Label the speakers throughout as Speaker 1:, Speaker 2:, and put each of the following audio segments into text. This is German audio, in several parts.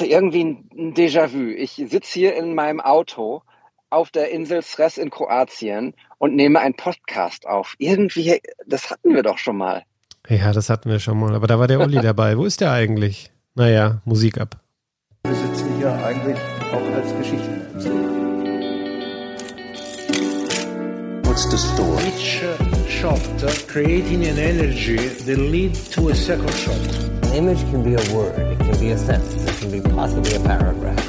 Speaker 1: hatte irgendwie ein Déjà-vu. Ich sitze hier in meinem Auto auf der Insel Sres in Kroatien und nehme einen Podcast auf. Irgendwie, das hatten wir doch schon mal.
Speaker 2: Ja, das hatten wir schon mal. Aber da war der Olli dabei. Wo ist der eigentlich? Naja, Musik ab.
Speaker 3: Wir sitzen hier eigentlich auch als Geschichten.
Speaker 4: What's the story?
Speaker 5: Each shot creating an energy that lead to a second shot.
Speaker 6: An image can be a word, it can be a sentence, it can be possibly a paragraph.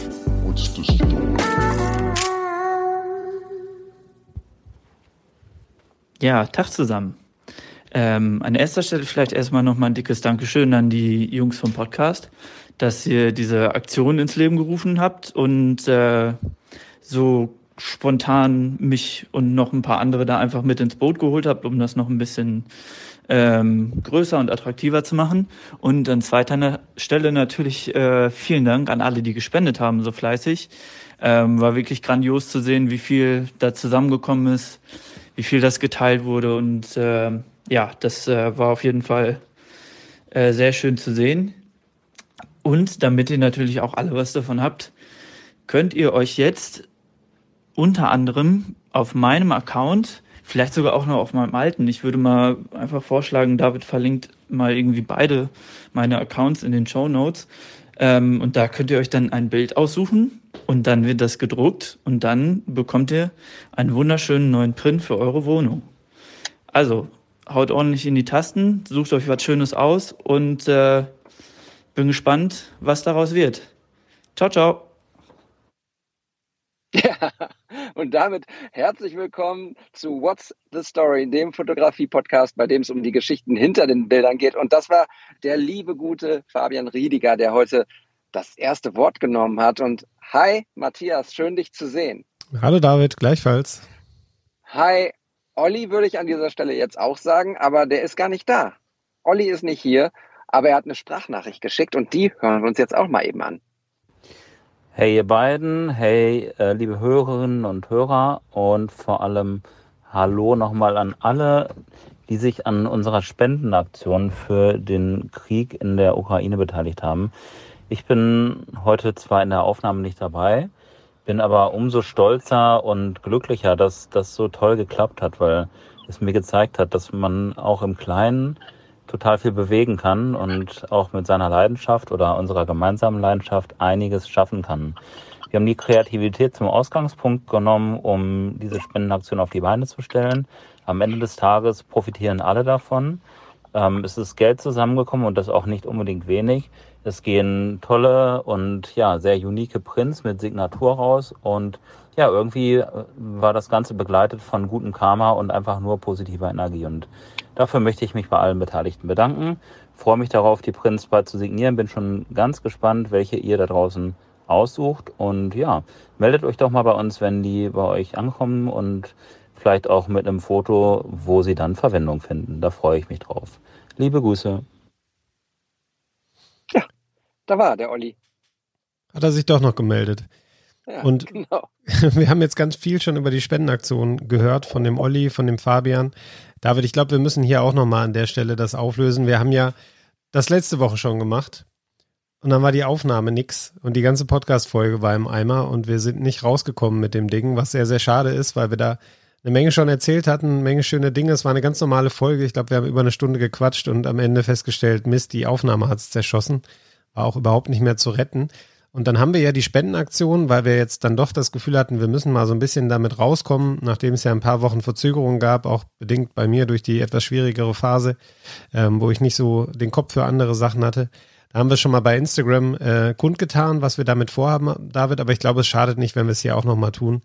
Speaker 4: What's the story?
Speaker 7: Ja, Tag zusammen. Ähm, an erster Stelle vielleicht erstmal nochmal ein dickes Dankeschön an die Jungs vom Podcast, dass ihr diese Aktion ins Leben gerufen habt und äh, so spontan mich und noch ein paar andere da einfach mit ins Boot geholt habt, um das noch ein bisschen ähm, größer und attraktiver zu machen. Und an zweiter Stelle natürlich äh, vielen Dank an alle, die gespendet haben, so fleißig. Ähm, war wirklich grandios zu sehen, wie viel da zusammengekommen ist, wie viel das geteilt wurde. Und äh, ja, das äh, war auf jeden Fall äh, sehr schön zu sehen. Und damit ihr natürlich auch alle was davon habt, könnt ihr euch jetzt unter anderem auf meinem Account, vielleicht sogar auch noch auf meinem alten. Ich würde mal einfach vorschlagen, David verlinkt mal irgendwie beide meine Accounts in den Show Notes. Ähm, und da könnt ihr euch dann ein Bild aussuchen und dann wird das gedruckt und dann bekommt ihr einen wunderschönen neuen Print für eure Wohnung. Also haut ordentlich in die Tasten, sucht euch was Schönes aus und äh, bin gespannt, was daraus wird. Ciao, ciao.
Speaker 1: Ja, und damit herzlich willkommen zu What's the Story, dem Fotografie-Podcast, bei dem es um die Geschichten hinter den Bildern geht. Und das war der liebe, gute Fabian Riediger, der heute das erste Wort genommen hat. Und hi, Matthias, schön dich zu sehen.
Speaker 2: Hallo David, gleichfalls.
Speaker 1: Hi, Olli würde ich an dieser Stelle jetzt auch sagen, aber der ist gar nicht da. Olli ist nicht hier, aber er hat eine Sprachnachricht geschickt und die hören wir uns jetzt auch mal eben an.
Speaker 6: Hey ihr beiden, hey äh, liebe Hörerinnen und Hörer und vor allem Hallo nochmal an alle, die sich an unserer Spendenaktion für den Krieg in der Ukraine beteiligt haben. Ich bin heute zwar in der Aufnahme nicht dabei, bin aber umso stolzer und glücklicher, dass das so toll geklappt hat, weil es mir gezeigt hat, dass man auch im Kleinen total viel bewegen kann und auch mit seiner Leidenschaft oder unserer gemeinsamen Leidenschaft einiges schaffen kann. Wir haben die Kreativität zum Ausgangspunkt genommen, um diese Spendenaktion auf die Beine zu stellen. Am Ende des Tages profitieren alle davon. Ähm, es ist Geld zusammengekommen und das auch nicht unbedingt wenig. Es gehen tolle und ja, sehr unique Prints mit Signatur raus und ja, irgendwie äh, war das Ganze begleitet von gutem Karma und einfach nur positiver Energie. Und dafür möchte ich mich bei allen Beteiligten bedanken. Freue mich darauf, die Prints bald zu signieren. Bin schon ganz gespannt, welche ihr da draußen aussucht. Und ja, meldet euch doch mal bei uns, wenn die bei euch ankommen und vielleicht auch mit einem Foto, wo sie dann Verwendung finden. Da freue ich mich drauf. Liebe Grüße.
Speaker 1: Ja, da war der Olli.
Speaker 2: Hat er sich doch noch gemeldet.
Speaker 1: Ja,
Speaker 2: Und
Speaker 1: genau.
Speaker 2: wir haben jetzt ganz viel schon über die Spendenaktion gehört von dem Olli, von dem Fabian. David, ich glaube, wir müssen hier auch nochmal an der Stelle das auflösen. Wir haben ja das letzte Woche schon gemacht. Und dann war die Aufnahme nix und die ganze Podcast-Folge war im Eimer und wir sind nicht rausgekommen mit dem Ding, was sehr, sehr schade ist, weil wir da eine Menge schon erzählt hatten, eine Menge schöne Dinge. Es war eine ganz normale Folge. Ich glaube, wir haben über eine Stunde gequatscht und am Ende festgestellt, Mist, die Aufnahme hat es zerschossen. War auch überhaupt nicht mehr zu retten. Und dann haben wir ja die Spendenaktion, weil wir jetzt dann doch das Gefühl hatten, wir müssen mal so ein bisschen damit rauskommen, nachdem es ja ein paar Wochen Verzögerung gab, auch bedingt bei mir durch die etwas schwierigere Phase, ähm, wo ich nicht so den Kopf für andere Sachen hatte. Da haben wir schon mal bei Instagram äh, kundgetan, was wir damit vorhaben, David, aber ich glaube, es schadet nicht, wenn wir es hier auch nochmal tun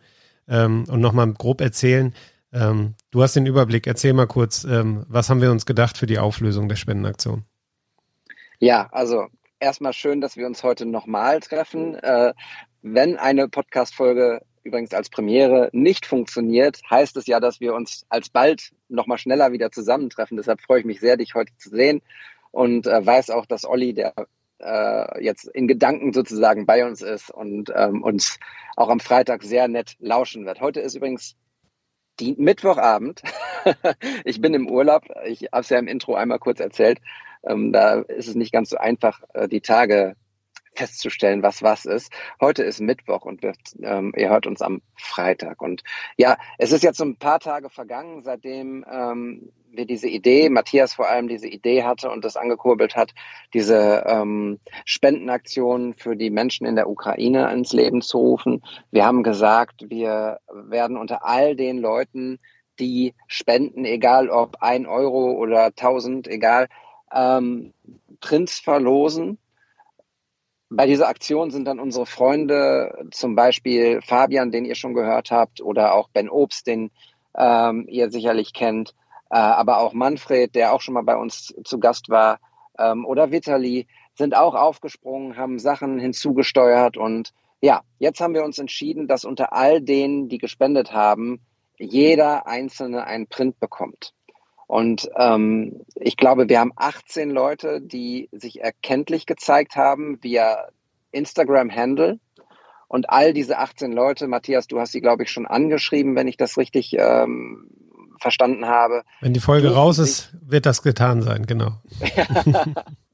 Speaker 2: ähm, und nochmal grob erzählen. Ähm, du hast den Überblick, erzähl mal kurz, ähm, was haben wir uns gedacht für die Auflösung der Spendenaktion?
Speaker 1: Ja, also erstmal schön, dass wir uns heute nochmal treffen. Äh, wenn eine Podcast-Folge übrigens als Premiere nicht funktioniert, heißt es ja, dass wir uns alsbald nochmal schneller wieder zusammentreffen. Deshalb freue ich mich sehr, dich heute zu sehen und äh, weiß auch, dass Olli, der äh, jetzt in Gedanken sozusagen bei uns ist und ähm, uns auch am Freitag sehr nett lauschen wird. Heute ist übrigens die Mittwochabend. ich bin im Urlaub. Ich habe es ja im Intro einmal kurz erzählt. Ähm, da ist es nicht ganz so einfach, äh, die Tage festzustellen, was was ist. Heute ist Mittwoch und wir, ähm, ihr hört uns am Freitag. Und ja, es ist jetzt so ein paar Tage vergangen, seitdem ähm, wir diese Idee, Matthias vor allem diese Idee hatte und das angekurbelt hat, diese ähm, Spendenaktion für die Menschen in der Ukraine ins Leben zu rufen. Wir haben gesagt, wir werden unter all den Leuten, die spenden, egal ob ein Euro oder tausend, egal, ähm, Prints verlosen bei dieser Aktion sind dann unsere Freunde, zum Beispiel Fabian, den ihr schon gehört habt, oder auch Ben Obst, den ähm, ihr sicherlich kennt, äh, aber auch Manfred, der auch schon mal bei uns zu Gast war, ähm, oder Vitali, sind auch aufgesprungen, haben Sachen hinzugesteuert und ja, jetzt haben wir uns entschieden, dass unter all denen, die gespendet haben, jeder Einzelne einen Print bekommt. Und ähm, ich glaube, wir haben 18 Leute, die sich erkenntlich gezeigt haben via Instagram-Handle. Und all diese 18 Leute, Matthias, du hast sie, glaube ich, schon angeschrieben, wenn ich das richtig ähm, verstanden habe.
Speaker 2: Wenn die Folge raus ist, wird das getan sein, genau.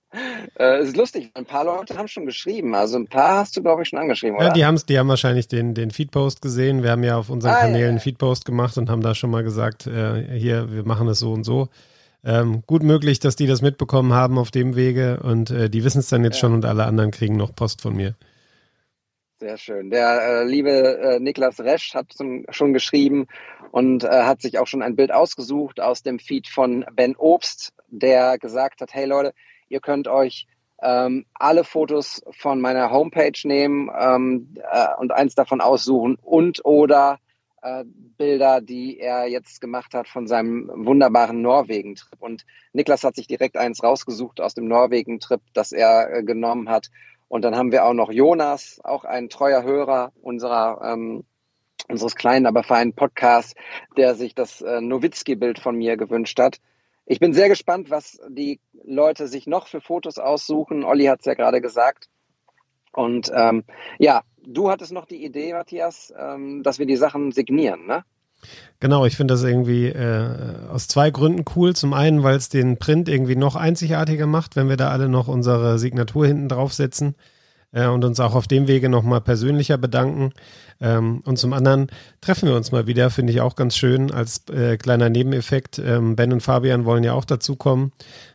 Speaker 1: Äh, es ist lustig, ein paar Leute haben schon geschrieben. Also ein paar hast du, glaube ich, schon angeschrieben, oder?
Speaker 2: Ja, die, haben's, die haben wahrscheinlich den, den Feedpost gesehen. Wir haben ja auf unseren ah, Kanälen ja, ja. einen Feedpost gemacht und haben da schon mal gesagt, äh, hier, wir machen es so und so. Ähm, gut möglich, dass die das mitbekommen haben auf dem Wege und äh, die wissen es dann jetzt ja. schon und alle anderen kriegen noch Post von mir.
Speaker 1: Sehr schön. Der äh, liebe äh, Niklas Resch hat zum, schon geschrieben und äh, hat sich auch schon ein Bild ausgesucht aus dem Feed von Ben Obst, der gesagt hat, hey Leute, Ihr könnt euch ähm, alle Fotos von meiner Homepage nehmen ähm, äh, und eins davon aussuchen und oder äh, Bilder, die er jetzt gemacht hat von seinem wunderbaren Norwegen-Trip. Und Niklas hat sich direkt eins rausgesucht aus dem Norwegen-Trip, das er äh, genommen hat. Und dann haben wir auch noch Jonas, auch ein treuer Hörer unserer ähm, unseres kleinen, aber feinen Podcasts, der sich das äh, Nowitzki-Bild von mir gewünscht hat. Ich bin sehr gespannt, was die Leute sich noch für Fotos aussuchen. Olli hat es ja gerade gesagt. Und ähm, ja, du hattest noch die Idee, Matthias, ähm, dass wir die Sachen signieren, ne?
Speaker 2: Genau, ich finde das irgendwie äh, aus zwei Gründen cool. Zum einen, weil es den Print irgendwie noch einzigartiger macht, wenn wir da alle noch unsere Signatur hinten draufsetzen äh, und uns auch auf dem Wege nochmal persönlicher bedanken. Ähm, und zum anderen treffen wir uns mal wieder, finde ich auch ganz schön als äh, kleiner Nebeneffekt. Ähm, ben und Fabian wollen ja auch dazukommen.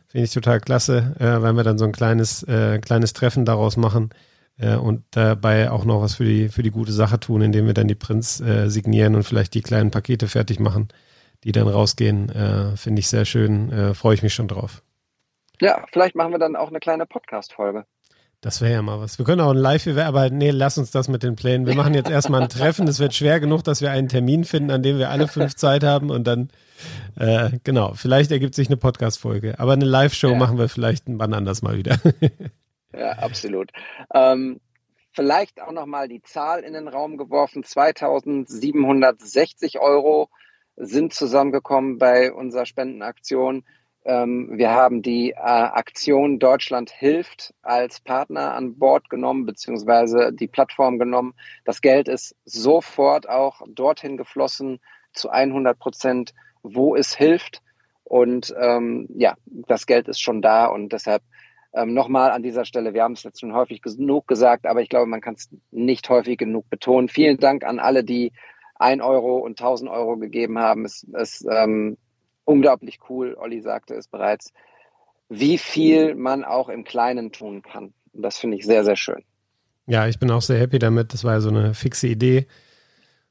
Speaker 2: Finde ich total klasse, äh, wenn wir dann so ein kleines, äh, kleines Treffen daraus machen äh, und dabei auch noch was für die, für die gute Sache tun, indem wir dann die Prints äh, signieren und vielleicht die kleinen Pakete fertig machen, die dann rausgehen. Finde ich sehr schön, freue ich mich schon drauf.
Speaker 1: Ja, vielleicht machen wir dann auch eine kleine Podcast-Folge.
Speaker 2: Das wäre ja mal was. Wir können auch ein Live-Event, aber nee, lass uns das mit den Plänen. Wir machen jetzt erstmal ein Treffen. Es wird schwer genug, dass wir einen Termin finden, an dem wir alle fünf Zeit haben und dann, äh, genau, vielleicht ergibt sich eine Podcast-Folge. Aber eine Live-Show ja. machen wir vielleicht ein wann anders mal wieder.
Speaker 1: ja, absolut. Ähm, vielleicht auch nochmal die Zahl in den Raum geworfen. 2760 Euro sind zusammengekommen bei unserer Spendenaktion. Ähm, wir haben die äh, Aktion Deutschland hilft als Partner an Bord genommen, beziehungsweise die Plattform genommen. Das Geld ist sofort auch dorthin geflossen, zu 100 Prozent, wo es hilft. Und ähm, ja, das Geld ist schon da und deshalb ähm, nochmal an dieser Stelle, wir haben es jetzt schon häufig genug gesagt, aber ich glaube, man kann es nicht häufig genug betonen. Vielen Dank an alle, die ein Euro und 1000 Euro gegeben haben. Es, es ähm, unglaublich cool. Olli sagte es bereits, wie viel man auch im Kleinen tun kann. Und das finde ich sehr, sehr schön.
Speaker 2: Ja, ich bin auch sehr happy damit. Das war ja so eine fixe Idee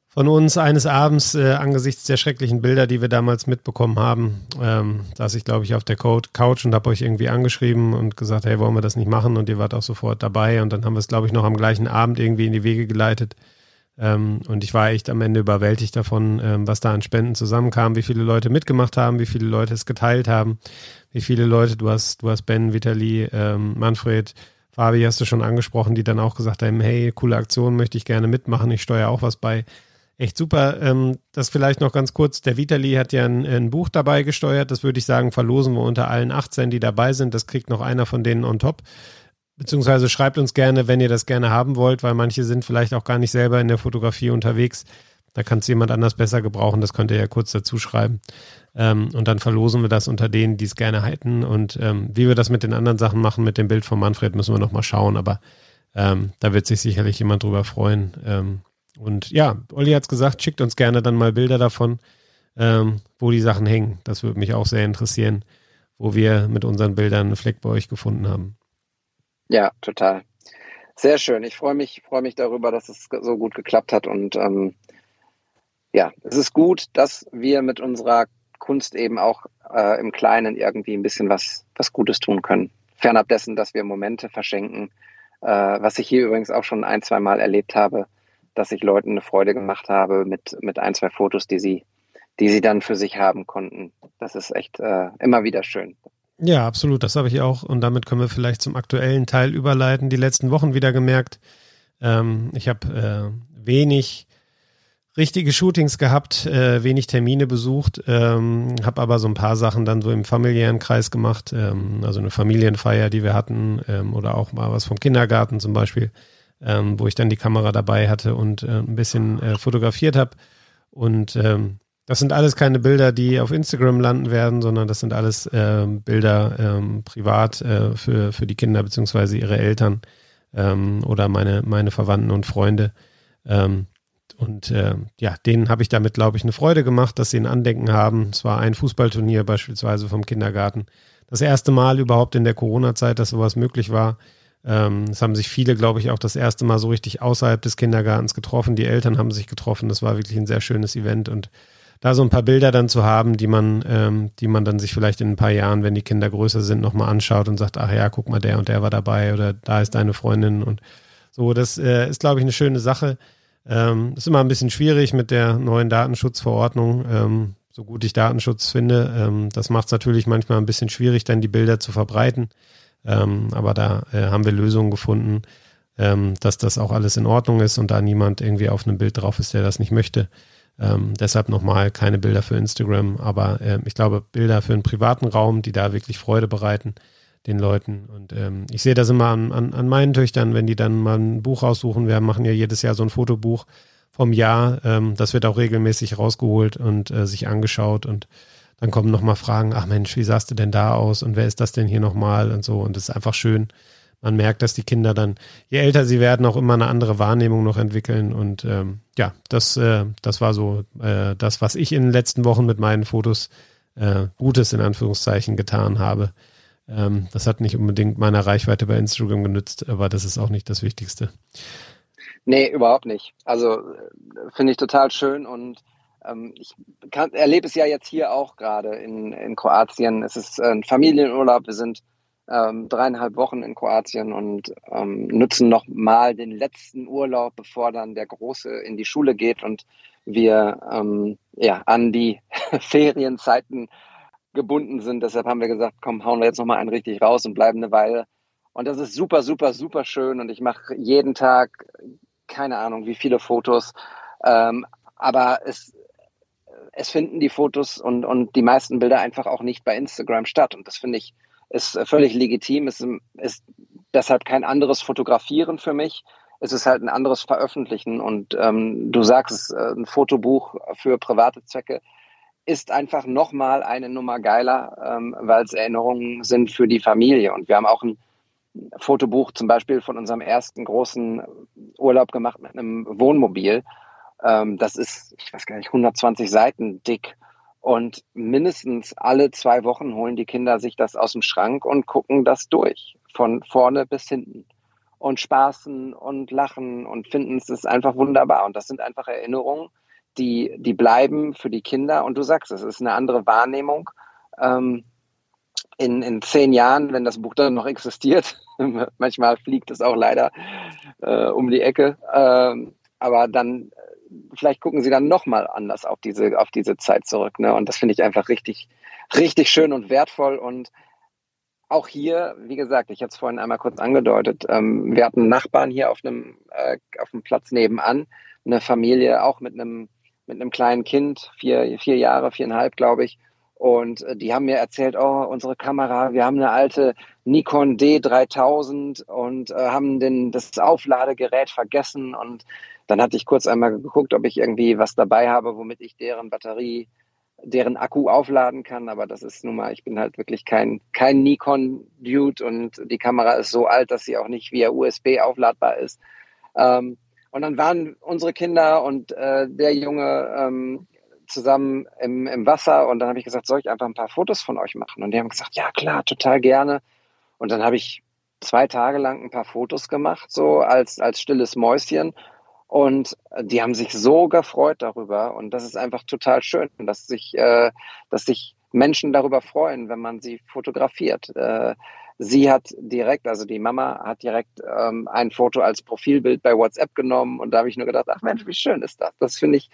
Speaker 2: von uns eines Abends äh, angesichts der schrecklichen Bilder, die wir damals mitbekommen haben. Ähm, saß ich, glaube ich, auf der Couch und habe euch irgendwie angeschrieben und gesagt, hey, wollen wir das nicht machen? Und ihr wart auch sofort dabei. Und dann haben wir es, glaube ich, noch am gleichen Abend irgendwie in die Wege geleitet. Ähm, und ich war echt am Ende überwältigt davon, ähm, was da an Spenden zusammenkam, wie viele Leute mitgemacht haben, wie viele Leute es geteilt haben, wie viele Leute, du hast, du hast Ben, Vitali, ähm, Manfred, Fabi hast du schon angesprochen, die dann auch gesagt haben, hey, coole Aktion, möchte ich gerne mitmachen, ich steuere auch was bei. Echt super. Ähm, das vielleicht noch ganz kurz. Der Vitali hat ja ein, ein, Buch dabei gesteuert. Das würde ich sagen, verlosen wir unter allen 18, die dabei sind. Das kriegt noch einer von denen on top. Beziehungsweise schreibt uns gerne, wenn ihr das gerne haben wollt, weil manche sind vielleicht auch gar nicht selber in der Fotografie unterwegs. Da kann es jemand anders besser gebrauchen. Das könnt ihr ja kurz dazu schreiben. Ähm, und dann verlosen wir das unter denen, die es gerne hätten. Und ähm, wie wir das mit den anderen Sachen machen, mit dem Bild von Manfred, müssen wir nochmal schauen. Aber Ähm, da wird sich sicherlich jemand drüber freuen. Ähm, und ja, Olli hat es gesagt, schickt uns gerne dann mal Bilder davon, ähm, wo die Sachen hängen. Das würde mich auch sehr interessieren, wo wir mit unseren Bildern einen Fleck bei euch gefunden haben.
Speaker 1: Ja, total. Sehr schön. Ich freue mich, freue mich darüber, dass es so gut geklappt hat. Und ähm, ja, es ist gut, dass wir mit unserer Kunst eben auch äh, im Kleinen irgendwie ein bisschen was, was Gutes tun können. Fernab dessen, dass wir Momente verschenken, äh, was ich hier übrigens auch schon ein, zwei Mal erlebt habe, dass ich Leuten eine Freude gemacht habe mit, mit ein, zwei Fotos, die sie, die sie dann für sich haben konnten. Das ist echt äh, immer wieder schön.
Speaker 2: Ja, absolut. Das habe ich auch. Und damit können wir vielleicht zum aktuellen Teil überleiten. Die letzten Wochen wieder gemerkt, ähm, ich habe äh, wenig richtige Shootings gehabt, äh, wenig Termine besucht, ähm, habe aber so ein paar Sachen dann so im familiären Kreis gemacht, ähm, also eine Familienfeier, die wir hatten, ähm, oder auch mal was vom Kindergarten zum Beispiel, ähm, wo ich dann die Kamera dabei hatte und äh, ein bisschen äh, fotografiert habe. Und ähm, das sind alles keine Bilder, die auf Instagram landen werden, sondern das sind alles äh, Bilder ähm, privat äh, für, für die Kinder beziehungsweise ihre Eltern ähm, oder meine, meine Verwandten und Freunde. Ähm, und äh, ja, denen habe ich damit, glaube ich, eine Freude gemacht, dass sie ein Andenken haben. Es war ein Fußballturnier beispielsweise vom Kindergarten. Das erste Mal überhaupt in der Corona-Zeit, dass sowas möglich war. Ähm, es haben sich viele, glaube ich, auch das erste Mal so richtig außerhalb des Kindergartens getroffen. Die Eltern haben sich getroffen. Das war wirklich ein sehr schönes Event und da so ein paar Bilder dann zu haben, die man, ähm, die man dann sich vielleicht in ein paar Jahren, wenn die Kinder größer sind, nochmal anschaut und sagt, ach ja, guck mal, der und der war dabei oder da ist deine Freundin und so. Das äh, ist, glaube ich, eine schöne Sache. Ähm, ist immer ein bisschen schwierig mit der neuen Datenschutzverordnung, ähm, so gut ich Datenschutz finde. Ähm, das macht es natürlich manchmal ein bisschen schwierig, dann die Bilder zu verbreiten. Ähm, aber da äh, haben wir Lösungen gefunden, ähm, dass das auch alles in Ordnung ist und da niemand irgendwie auf einem Bild drauf ist, der das nicht möchte. Ähm, deshalb nochmal keine Bilder für Instagram, aber äh, ich glaube Bilder für einen privaten Raum, die da wirklich Freude bereiten den Leuten. Und ähm, ich sehe das immer an, an, an meinen Töchtern, wenn die dann mal ein Buch raussuchen. Wir machen ja jedes Jahr so ein Fotobuch vom Jahr. Ähm, das wird auch regelmäßig rausgeholt und äh, sich angeschaut und dann kommen nochmal Fragen, ach Mensch, wie sahst du denn da aus und wer ist das denn hier nochmal und so. Und das ist einfach schön, man merkt, dass die Kinder dann, je älter sie werden, auch immer eine andere Wahrnehmung noch entwickeln. Und ähm, ja, das, äh, das war so äh, das, was ich in den letzten Wochen mit meinen Fotos äh, Gutes in Anführungszeichen getan habe. Ähm, das hat nicht unbedingt meiner Reichweite bei Instagram genützt, aber das ist auch nicht das Wichtigste.
Speaker 1: Nee, überhaupt nicht. Also äh, finde ich total schön und ähm, ich kann, erlebe es ja jetzt hier auch gerade in, in Kroatien. Es ist ein Familienurlaub. Wir sind ähm, dreieinhalb Wochen in Kroatien und ähm, nutzen noch mal den letzten Urlaub, bevor dann der Große in die Schule geht und wir ähm, ja an die Ferienzeiten gebunden sind. Deshalb haben wir gesagt, komm, hauen wir jetzt noch mal einen richtig raus und bleiben eine Weile. Und das ist super, super, super schön und ich mache jeden Tag keine Ahnung wie viele Fotos, ähm, aber es es finden die Fotos und, und die meisten Bilder einfach auch nicht bei Instagram statt. Und das finde ich ist völlig legitim. Es ist deshalb kein anderes Fotografieren für mich. Es ist halt ein anderes Veröffentlichen. Und ähm, du sagst, äh, ein Fotobuch für private Zwecke ist einfach nochmal eine Nummer geiler, ähm, weil es Erinnerungen sind für die Familie. Und wir haben auch ein Fotobuch zum Beispiel von unserem ersten großen Urlaub gemacht mit einem Wohnmobil. Ähm, das ist, ich weiß gar nicht, 120 Seiten dick. Und mindestens alle zwei Wochen holen die Kinder sich das aus dem Schrank und gucken das durch, von vorne bis hinten. Und spaßen und lachen und finden es ist einfach wunderbar. Und das sind einfach Erinnerungen, die, die bleiben für die Kinder. Und du sagst, es ist eine andere Wahrnehmung. Ähm, in, in zehn Jahren, wenn das Buch dann noch existiert, manchmal fliegt es auch leider äh, um die Ecke, ähm, aber dann vielleicht gucken sie dann nochmal anders auf diese, auf diese Zeit zurück. Ne? Und das finde ich einfach richtig, richtig schön und wertvoll. Und auch hier, wie gesagt, ich habe es vorhin einmal kurz angedeutet, ähm, wir hatten Nachbarn hier auf einem, äh, auf dem Platz nebenan, eine Familie auch mit einem, mit einem kleinen Kind, vier, vier Jahre, viereinhalb, glaube ich. Und äh, die haben mir erzählt, oh, unsere Kamera, wir haben eine alte Nikon D3000 und äh, haben den, das Aufladegerät vergessen und dann hatte ich kurz einmal geguckt, ob ich irgendwie was dabei habe, womit ich deren Batterie deren Akku aufladen kann. Aber das ist nun mal, ich bin halt wirklich kein, kein Nikon-Dude und die Kamera ist so alt, dass sie auch nicht via USB aufladbar ist. Ähm, und dann waren unsere Kinder und äh, der Junge ähm, zusammen im, im Wasser und dann habe ich gesagt, soll ich einfach ein paar Fotos von euch machen? Und die haben gesagt, ja klar, total gerne. Und dann habe ich zwei Tage lang ein paar Fotos gemacht, so als, als stilles Mäuschen. Und die haben sich so gefreut darüber. Und das ist einfach total schön, dass sich, äh, dass sich Menschen darüber freuen, wenn man sie fotografiert. Äh, sie hat direkt, also die Mama hat direkt ähm, ein Foto als Profilbild bei WhatsApp genommen. Und da habe ich nur gedacht, ach Mensch, wie schön ist das? Das finde ich,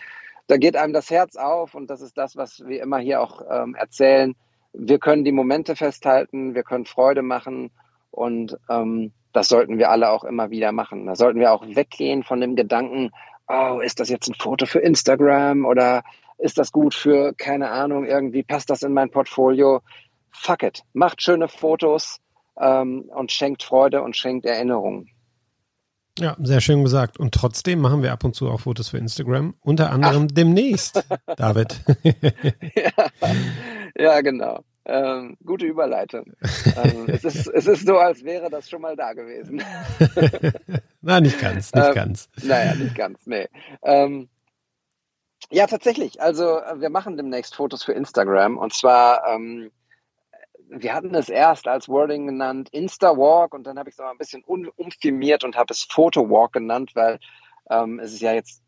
Speaker 1: da geht einem das Herz auf. Und das ist das, was wir immer hier auch ähm, erzählen. Wir können die Momente festhalten, wir können Freude machen. Und ähm, das sollten wir alle auch immer wieder machen. Da sollten wir auch weggehen von dem Gedanken, oh, ist das jetzt ein Foto für Instagram oder ist das gut für, keine Ahnung, irgendwie passt das in mein Portfolio? Fuck it. Macht schöne Fotos ähm, und schenkt Freude und schenkt Erinnerungen.
Speaker 2: Ja, sehr schön gesagt. Und trotzdem machen wir ab und zu auch Fotos für Instagram, unter anderem Ach. demnächst, David.
Speaker 1: ja, ja, genau. Ähm, gute Überleitung. ähm, es, ist, es ist so, als wäre das schon mal da gewesen.
Speaker 2: Nein, nicht ganz, nicht
Speaker 1: ähm,
Speaker 2: ganz.
Speaker 1: Naja, nicht ganz, nee. Ähm, ja, tatsächlich. Also wir machen demnächst Fotos für Instagram und zwar, ähm, wir hatten es erst als Wording genannt Insta-Walk und dann habe ich es noch ein bisschen um, umfirmiert und habe es Photo-Walk genannt, weil ähm, es ist ja jetzt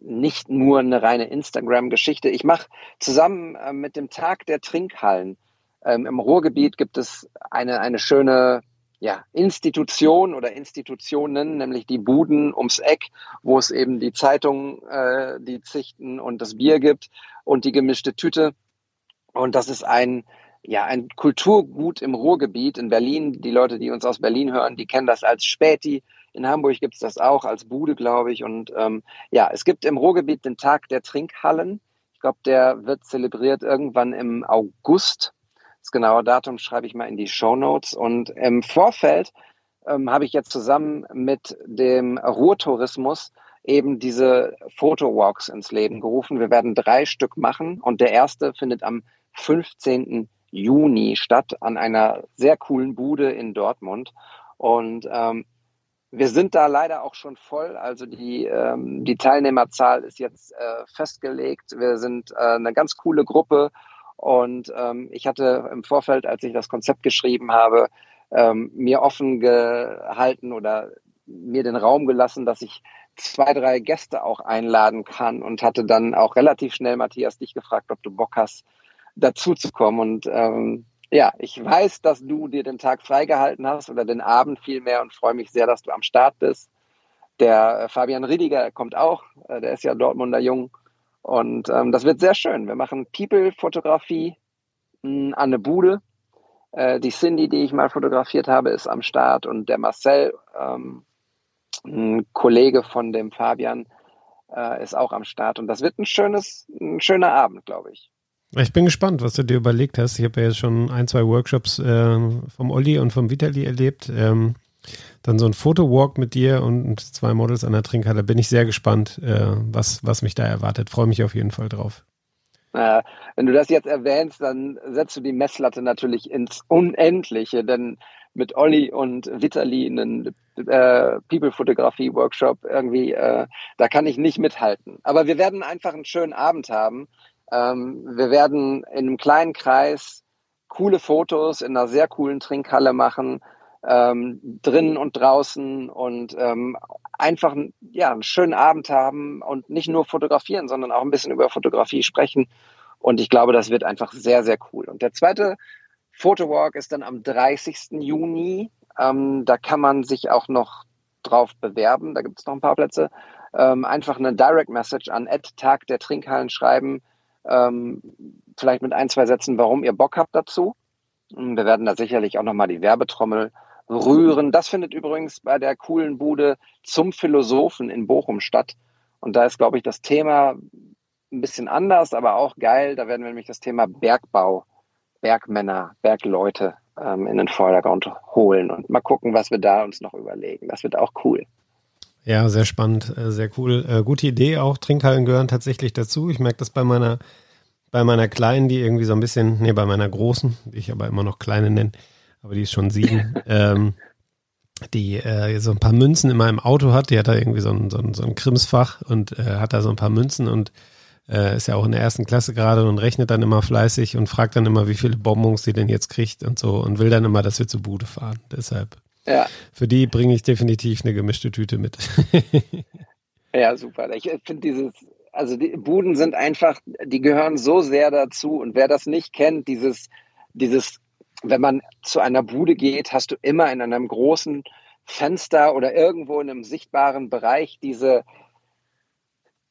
Speaker 1: nicht nur eine reine Instagram-Geschichte. Ich mache zusammen äh, mit dem Tag der Trinkhallen ähm, Im Ruhrgebiet gibt es eine, eine schöne ja, Institution oder Institutionen, nämlich die Buden ums Eck, wo es eben die Zeitung, äh, die Zichten und das Bier gibt und die gemischte Tüte. Und das ist ein, ja, ein Kulturgut im Ruhrgebiet in Berlin. Die Leute, die uns aus Berlin hören, die kennen das als Späti. In Hamburg gibt es das auch als Bude, glaube ich. Und ähm, ja, es gibt im Ruhrgebiet den Tag der Trinkhallen. Ich glaube, der wird zelebriert irgendwann im August. Das genaue Datum schreibe ich mal in die Show Notes. Und im Vorfeld ähm, habe ich jetzt zusammen mit dem Ruhrtourismus eben diese Fotowalks ins Leben gerufen. Wir werden drei Stück machen und der erste findet am 15. Juni statt an einer sehr coolen Bude in Dortmund. Und ähm, wir sind da leider auch schon voll. Also die, ähm, die Teilnehmerzahl ist jetzt äh, festgelegt. Wir sind äh, eine ganz coole Gruppe und ähm, ich hatte im Vorfeld, als ich das Konzept geschrieben habe, ähm, mir offen gehalten oder mir den Raum gelassen, dass ich zwei, drei Gäste auch einladen kann und hatte dann auch relativ schnell Matthias dich gefragt, ob du Bock hast, dazu zu kommen. Und ähm, ja, ich weiß, dass du dir den Tag freigehalten hast oder den Abend vielmehr und freue mich sehr, dass du am Start bist. Der Fabian Riediger kommt auch, äh, der ist ja Dortmunder Jung. Und ähm, das wird sehr schön. Wir machen People-Fotografie hm, an eine Bude. Äh, die Cindy, die ich mal fotografiert habe, ist am Start und der Marcel, ähm, ein Kollege von dem Fabian, äh, ist auch am Start. Und das wird ein schönes, ein schöner Abend, glaube ich.
Speaker 2: Ich bin gespannt, was du dir überlegt hast. Ich habe ja jetzt schon ein, zwei Workshops äh, vom Olli und vom Vitali erlebt. Ähm, dann so ein Fotowalk mit dir und zwei Models an der Trinkhalle. Bin ich sehr gespannt, äh, was, was mich da erwartet. Freue mich auf jeden Fall drauf.
Speaker 1: Äh, wenn du das jetzt erwähnst, dann setzt du die Messlatte natürlich ins Unendliche, denn mit Olli und Vitali einen äh, People-Fotografie-Workshop irgendwie, äh, da kann ich nicht mithalten. Aber wir werden einfach einen schönen Abend haben. Ähm, wir werden in einem kleinen Kreis coole Fotos in einer sehr coolen Trinkhalle machen ähm, drinnen und draußen und ähm, einfach ja, einen schönen Abend haben und nicht nur fotografieren, sondern auch ein bisschen über Fotografie sprechen. Und ich glaube, das wird einfach sehr, sehr cool. Und der zweite Fotowalk ist dann am 30. Juni. Ähm, da kann man sich auch noch drauf bewerben. Da gibt es noch ein paar Plätze. Ähm, einfach eine Direct Message an Ed Tag der Trinkhallen schreiben. Ähm, vielleicht mit ein, zwei Sätzen, warum ihr Bock habt dazu. Wir werden da sicherlich auch nochmal die Werbetrommel rühren. Das findet übrigens bei der coolen Bude zum Philosophen in Bochum statt. Und da ist, glaube ich, das Thema ein bisschen anders, aber auch geil. Da werden wir nämlich das Thema Bergbau, Bergmänner, Bergleute ähm, in den Vordergrund holen und mal gucken, was wir da uns noch überlegen. Das wird auch cool.
Speaker 2: Ja, sehr spannend, äh, sehr cool. Äh, gute Idee auch. Trinkhallen gehören tatsächlich dazu. Ich merke das bei meiner bei meiner Kleinen, die irgendwie so ein bisschen, nee, bei meiner Großen, die ich aber immer noch Kleine nenne, aber die ist schon sieben, ähm, die äh, so ein paar Münzen in meinem Auto hat. Die hat da irgendwie so ein, so ein, so ein Krimsfach und äh, hat da so ein paar Münzen und äh, ist ja auch in der ersten Klasse gerade und rechnet dann immer fleißig und fragt dann immer, wie viele Bonbons sie denn jetzt kriegt und so und will dann immer, dass wir zu Bude fahren. Deshalb. Ja. Für die bringe ich definitiv eine gemischte Tüte mit.
Speaker 1: ja, super. Ich finde dieses, also die Buden sind einfach, die gehören so sehr dazu und wer das nicht kennt, dieses, dieses wenn man zu einer Bude geht, hast du immer in einem großen Fenster oder irgendwo in einem sichtbaren Bereich diese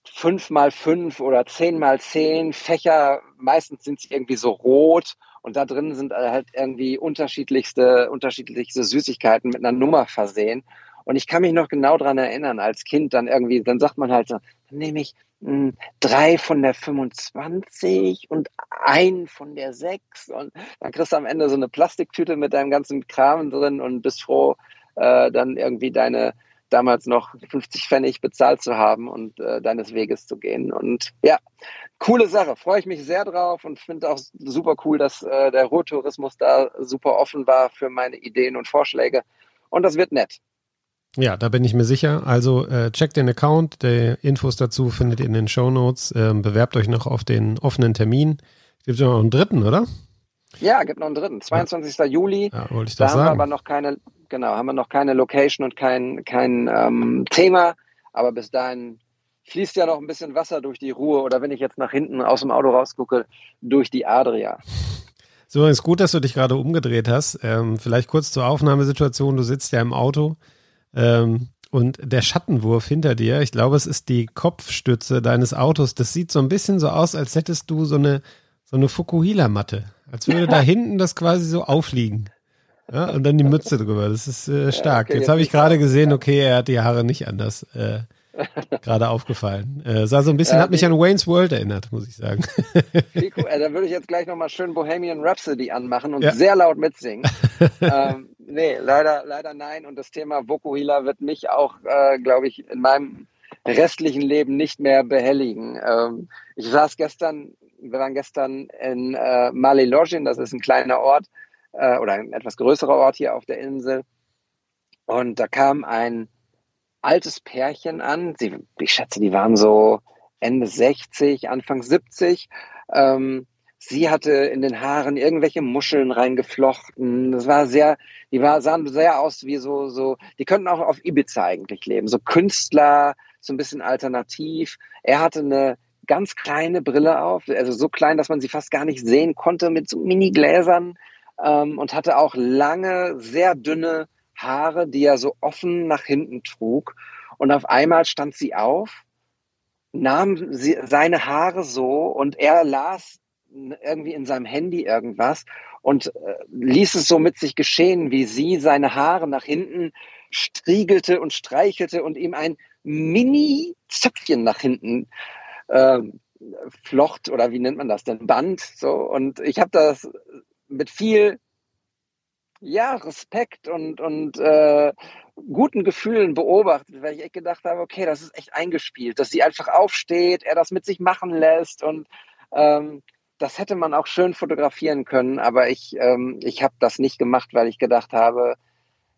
Speaker 1: fünf mal fünf oder zehn mal zehn Fächer. Meistens sind sie irgendwie so rot und da drin sind halt irgendwie unterschiedlichste, unterschiedlichste Süßigkeiten mit einer Nummer versehen. Und ich kann mich noch genau daran erinnern, als Kind dann irgendwie, dann sagt man halt so, dann nehme ich drei von der 25 und ein von der 6 und dann kriegst du am Ende so eine Plastiktüte mit deinem ganzen Kram drin und bist froh, äh, dann irgendwie deine damals noch 50 Pfennig bezahlt zu haben und äh, deines Weges zu gehen. Und ja, coole Sache. Freue ich mich sehr drauf und finde auch super cool, dass äh, der Ruhrtourismus da super offen war für meine Ideen und Vorschläge. Und das wird nett.
Speaker 2: Ja, da bin ich mir sicher. Also äh, checkt den Account. Die Infos dazu findet ihr in den Show Notes. Ähm, bewerbt euch noch auf den offenen Termin. Es gibt noch einen dritten, oder?
Speaker 1: Ja, gibt noch einen dritten. 22. Ja. Juli.
Speaker 2: Ja, wollte ich
Speaker 1: da
Speaker 2: doch sagen.
Speaker 1: haben wir aber noch keine, genau, haben wir noch keine Location und kein, kein ähm, Thema. Aber bis dahin fließt ja noch ein bisschen Wasser durch die Ruhe oder wenn ich jetzt nach hinten aus dem Auto rausgucke, durch die Adria.
Speaker 2: So, ist gut, dass du dich gerade umgedreht hast. Ähm, vielleicht kurz zur Aufnahmesituation. Du sitzt ja im Auto. Ähm, und der Schattenwurf hinter dir, ich glaube, es ist die Kopfstütze deines Autos. Das sieht so ein bisschen so aus, als hättest du so eine, so eine Fukuhila-Matte. Als würde da hinten das quasi so aufliegen. Ja, und dann die Mütze drüber. Das ist äh, stark. Jetzt habe ich gerade gesehen, okay, er hat die Haare nicht anders. Äh, gerade aufgefallen. Äh, sah so ein bisschen, ja, hat mich an Wayne's World erinnert, muss ich sagen.
Speaker 1: Cool. Äh, dann würde ich jetzt gleich nochmal schön Bohemian Rhapsody anmachen und ja. sehr laut mitsingen. ähm, nee, leider, leider nein. Und das Thema Vokuhila wird mich auch, äh, glaube ich, in meinem restlichen Leben nicht mehr behelligen. Ähm, ich saß gestern, wir waren gestern in äh, Malilogin, das ist ein kleiner Ort äh, oder ein etwas größerer Ort hier auf der Insel. Und da kam ein altes Pärchen an. Sie, ich schätze, die waren so Ende 60, Anfang 70. Ähm, sie hatte in den Haaren irgendwelche Muscheln reingeflochten. Das war sehr, die war, sahen sehr aus wie so, so, die könnten auch auf Ibiza eigentlich leben. So Künstler, so ein bisschen alternativ. Er hatte eine ganz kleine Brille auf, also so klein, dass man sie fast gar nicht sehen konnte mit so Mini-Gläsern ähm, und hatte auch lange, sehr dünne Haare, die er so offen nach hinten trug. Und auf einmal stand sie auf, nahm sie, seine Haare so und er las irgendwie in seinem Handy irgendwas und äh, ließ es so mit sich geschehen, wie sie seine Haare nach hinten striegelte und streichelte und ihm ein Mini-Zöpfchen nach hinten äh, flocht oder wie nennt man das denn, Band. So. Und ich habe das mit viel ja, Respekt und, und äh, guten Gefühlen beobachtet, weil ich echt gedacht habe, okay, das ist echt eingespielt, dass sie einfach aufsteht, er das mit sich machen lässt und ähm, das hätte man auch schön fotografieren können, aber ich, ähm, ich habe das nicht gemacht, weil ich gedacht habe,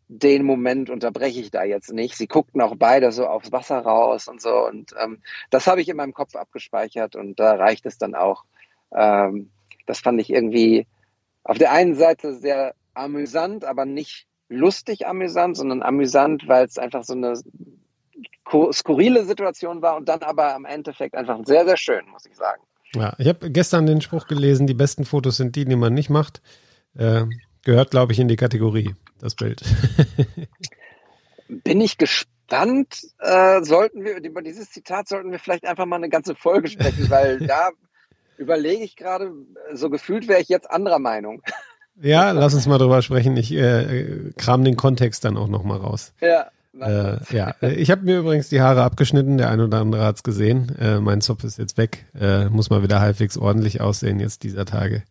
Speaker 1: den Moment unterbreche ich da jetzt nicht. Sie guckten auch beide so aufs Wasser raus und so und ähm, das habe ich in meinem Kopf abgespeichert und da reicht es dann auch. Ähm, das fand ich irgendwie auf der einen Seite sehr amüsant, aber nicht lustig amüsant, sondern amüsant, weil es einfach so eine skurrile Situation war und dann aber am Endeffekt einfach sehr, sehr schön, muss ich sagen.
Speaker 2: Ja, ich habe gestern den Spruch gelesen, die besten Fotos sind die, die man nicht macht. Äh, gehört, glaube ich, in die Kategorie, das Bild.
Speaker 1: Bin ich gespannt. Äh, sollten wir, über dieses Zitat sollten wir vielleicht einfach mal eine ganze Folge sprechen, weil da überlege ich gerade, so gefühlt wäre ich jetzt anderer Meinung.
Speaker 2: Ja, lass uns mal drüber sprechen. Ich äh, kram den Kontext dann auch nochmal raus.
Speaker 1: Ja.
Speaker 2: Äh, ja, ich habe mir übrigens die Haare abgeschnitten. Der eine oder andere hat es gesehen. Äh, mein Zopf ist jetzt weg. Äh, muss mal wieder halbwegs ordentlich aussehen jetzt dieser Tage.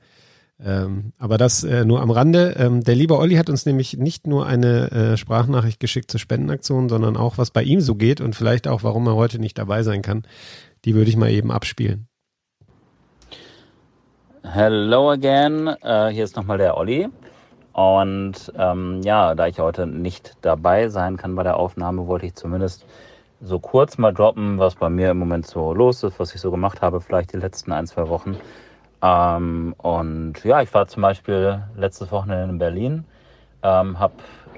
Speaker 2: Ähm, aber das äh, nur am Rande. Ähm, der liebe Olli hat uns nämlich nicht nur eine äh, Sprachnachricht geschickt zur Spendenaktion, sondern auch, was bei ihm so geht und vielleicht auch, warum er heute nicht dabei sein kann. Die würde ich mal eben abspielen.
Speaker 6: Hello again, äh, hier ist nochmal der Olli. Und ähm, ja, da ich heute nicht dabei sein kann bei der Aufnahme, wollte ich zumindest so kurz mal droppen, was bei mir im Moment so los ist, was ich so gemacht habe, vielleicht die letzten ein, zwei Wochen. Ähm, und ja, ich war zum Beispiel letztes Wochenende in Berlin, ähm, habe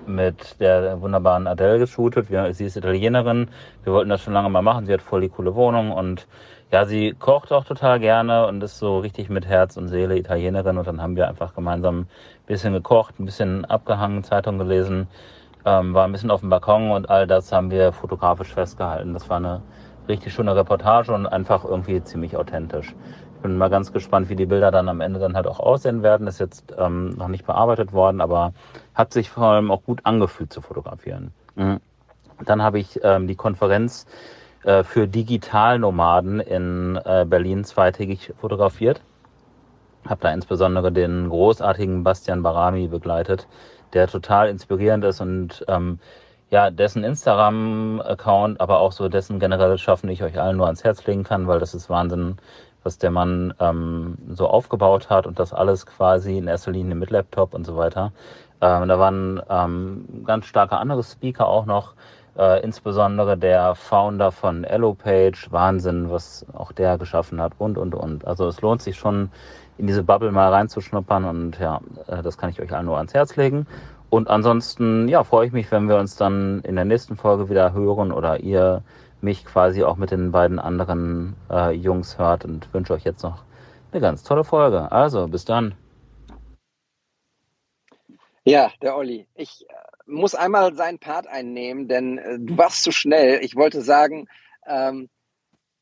Speaker 6: mit der wunderbaren Adele geshootet. Wir, sie ist Italienerin. Wir wollten das schon lange mal machen. Sie hat voll die coole Wohnung und ja, sie kocht auch total gerne und ist so richtig mit Herz und Seele Italienerin. Und dann haben wir einfach gemeinsam ein bisschen gekocht, ein bisschen abgehangen, Zeitung gelesen, ähm, war ein bisschen auf dem Balkon und all das haben wir fotografisch festgehalten. Das war eine richtig schöne Reportage und einfach irgendwie ziemlich authentisch. Ich bin mal ganz gespannt, wie die Bilder dann am Ende dann halt auch aussehen werden. Ist jetzt ähm, noch nicht bearbeitet worden, aber hat sich vor allem auch gut angefühlt zu fotografieren. Mhm. Dann habe ich ähm, die Konferenz äh, für Digitalnomaden in äh, Berlin zweitägig fotografiert. Habe da insbesondere den großartigen Bastian Barami begleitet, der total inspirierend ist und ähm, ja, dessen Instagram-Account, aber auch so dessen generelles Schaffen ich euch allen nur ans Herz legen kann, weil das ist Wahnsinn, was der Mann ähm, so aufgebaut hat und das alles quasi in erster Linie mit Laptop und so weiter. Ähm, da waren ähm, ganz starke andere Speaker auch noch, äh, insbesondere der Founder von EloPage, Wahnsinn, was auch der geschaffen hat und, und, und. Also es lohnt sich schon, in diese Bubble mal reinzuschnuppern und ja, äh, das kann ich euch allen nur ans Herz legen. Und ansonsten, ja, freue ich mich, wenn wir uns dann in der nächsten Folge wieder hören oder ihr mich quasi auch mit den beiden anderen äh, Jungs hört und wünsche euch jetzt noch eine ganz tolle Folge. Also, bis dann.
Speaker 1: Ja, der Olli. Ich äh, muss einmal seinen Part einnehmen, denn äh, du warst zu schnell. Ich wollte sagen, ähm,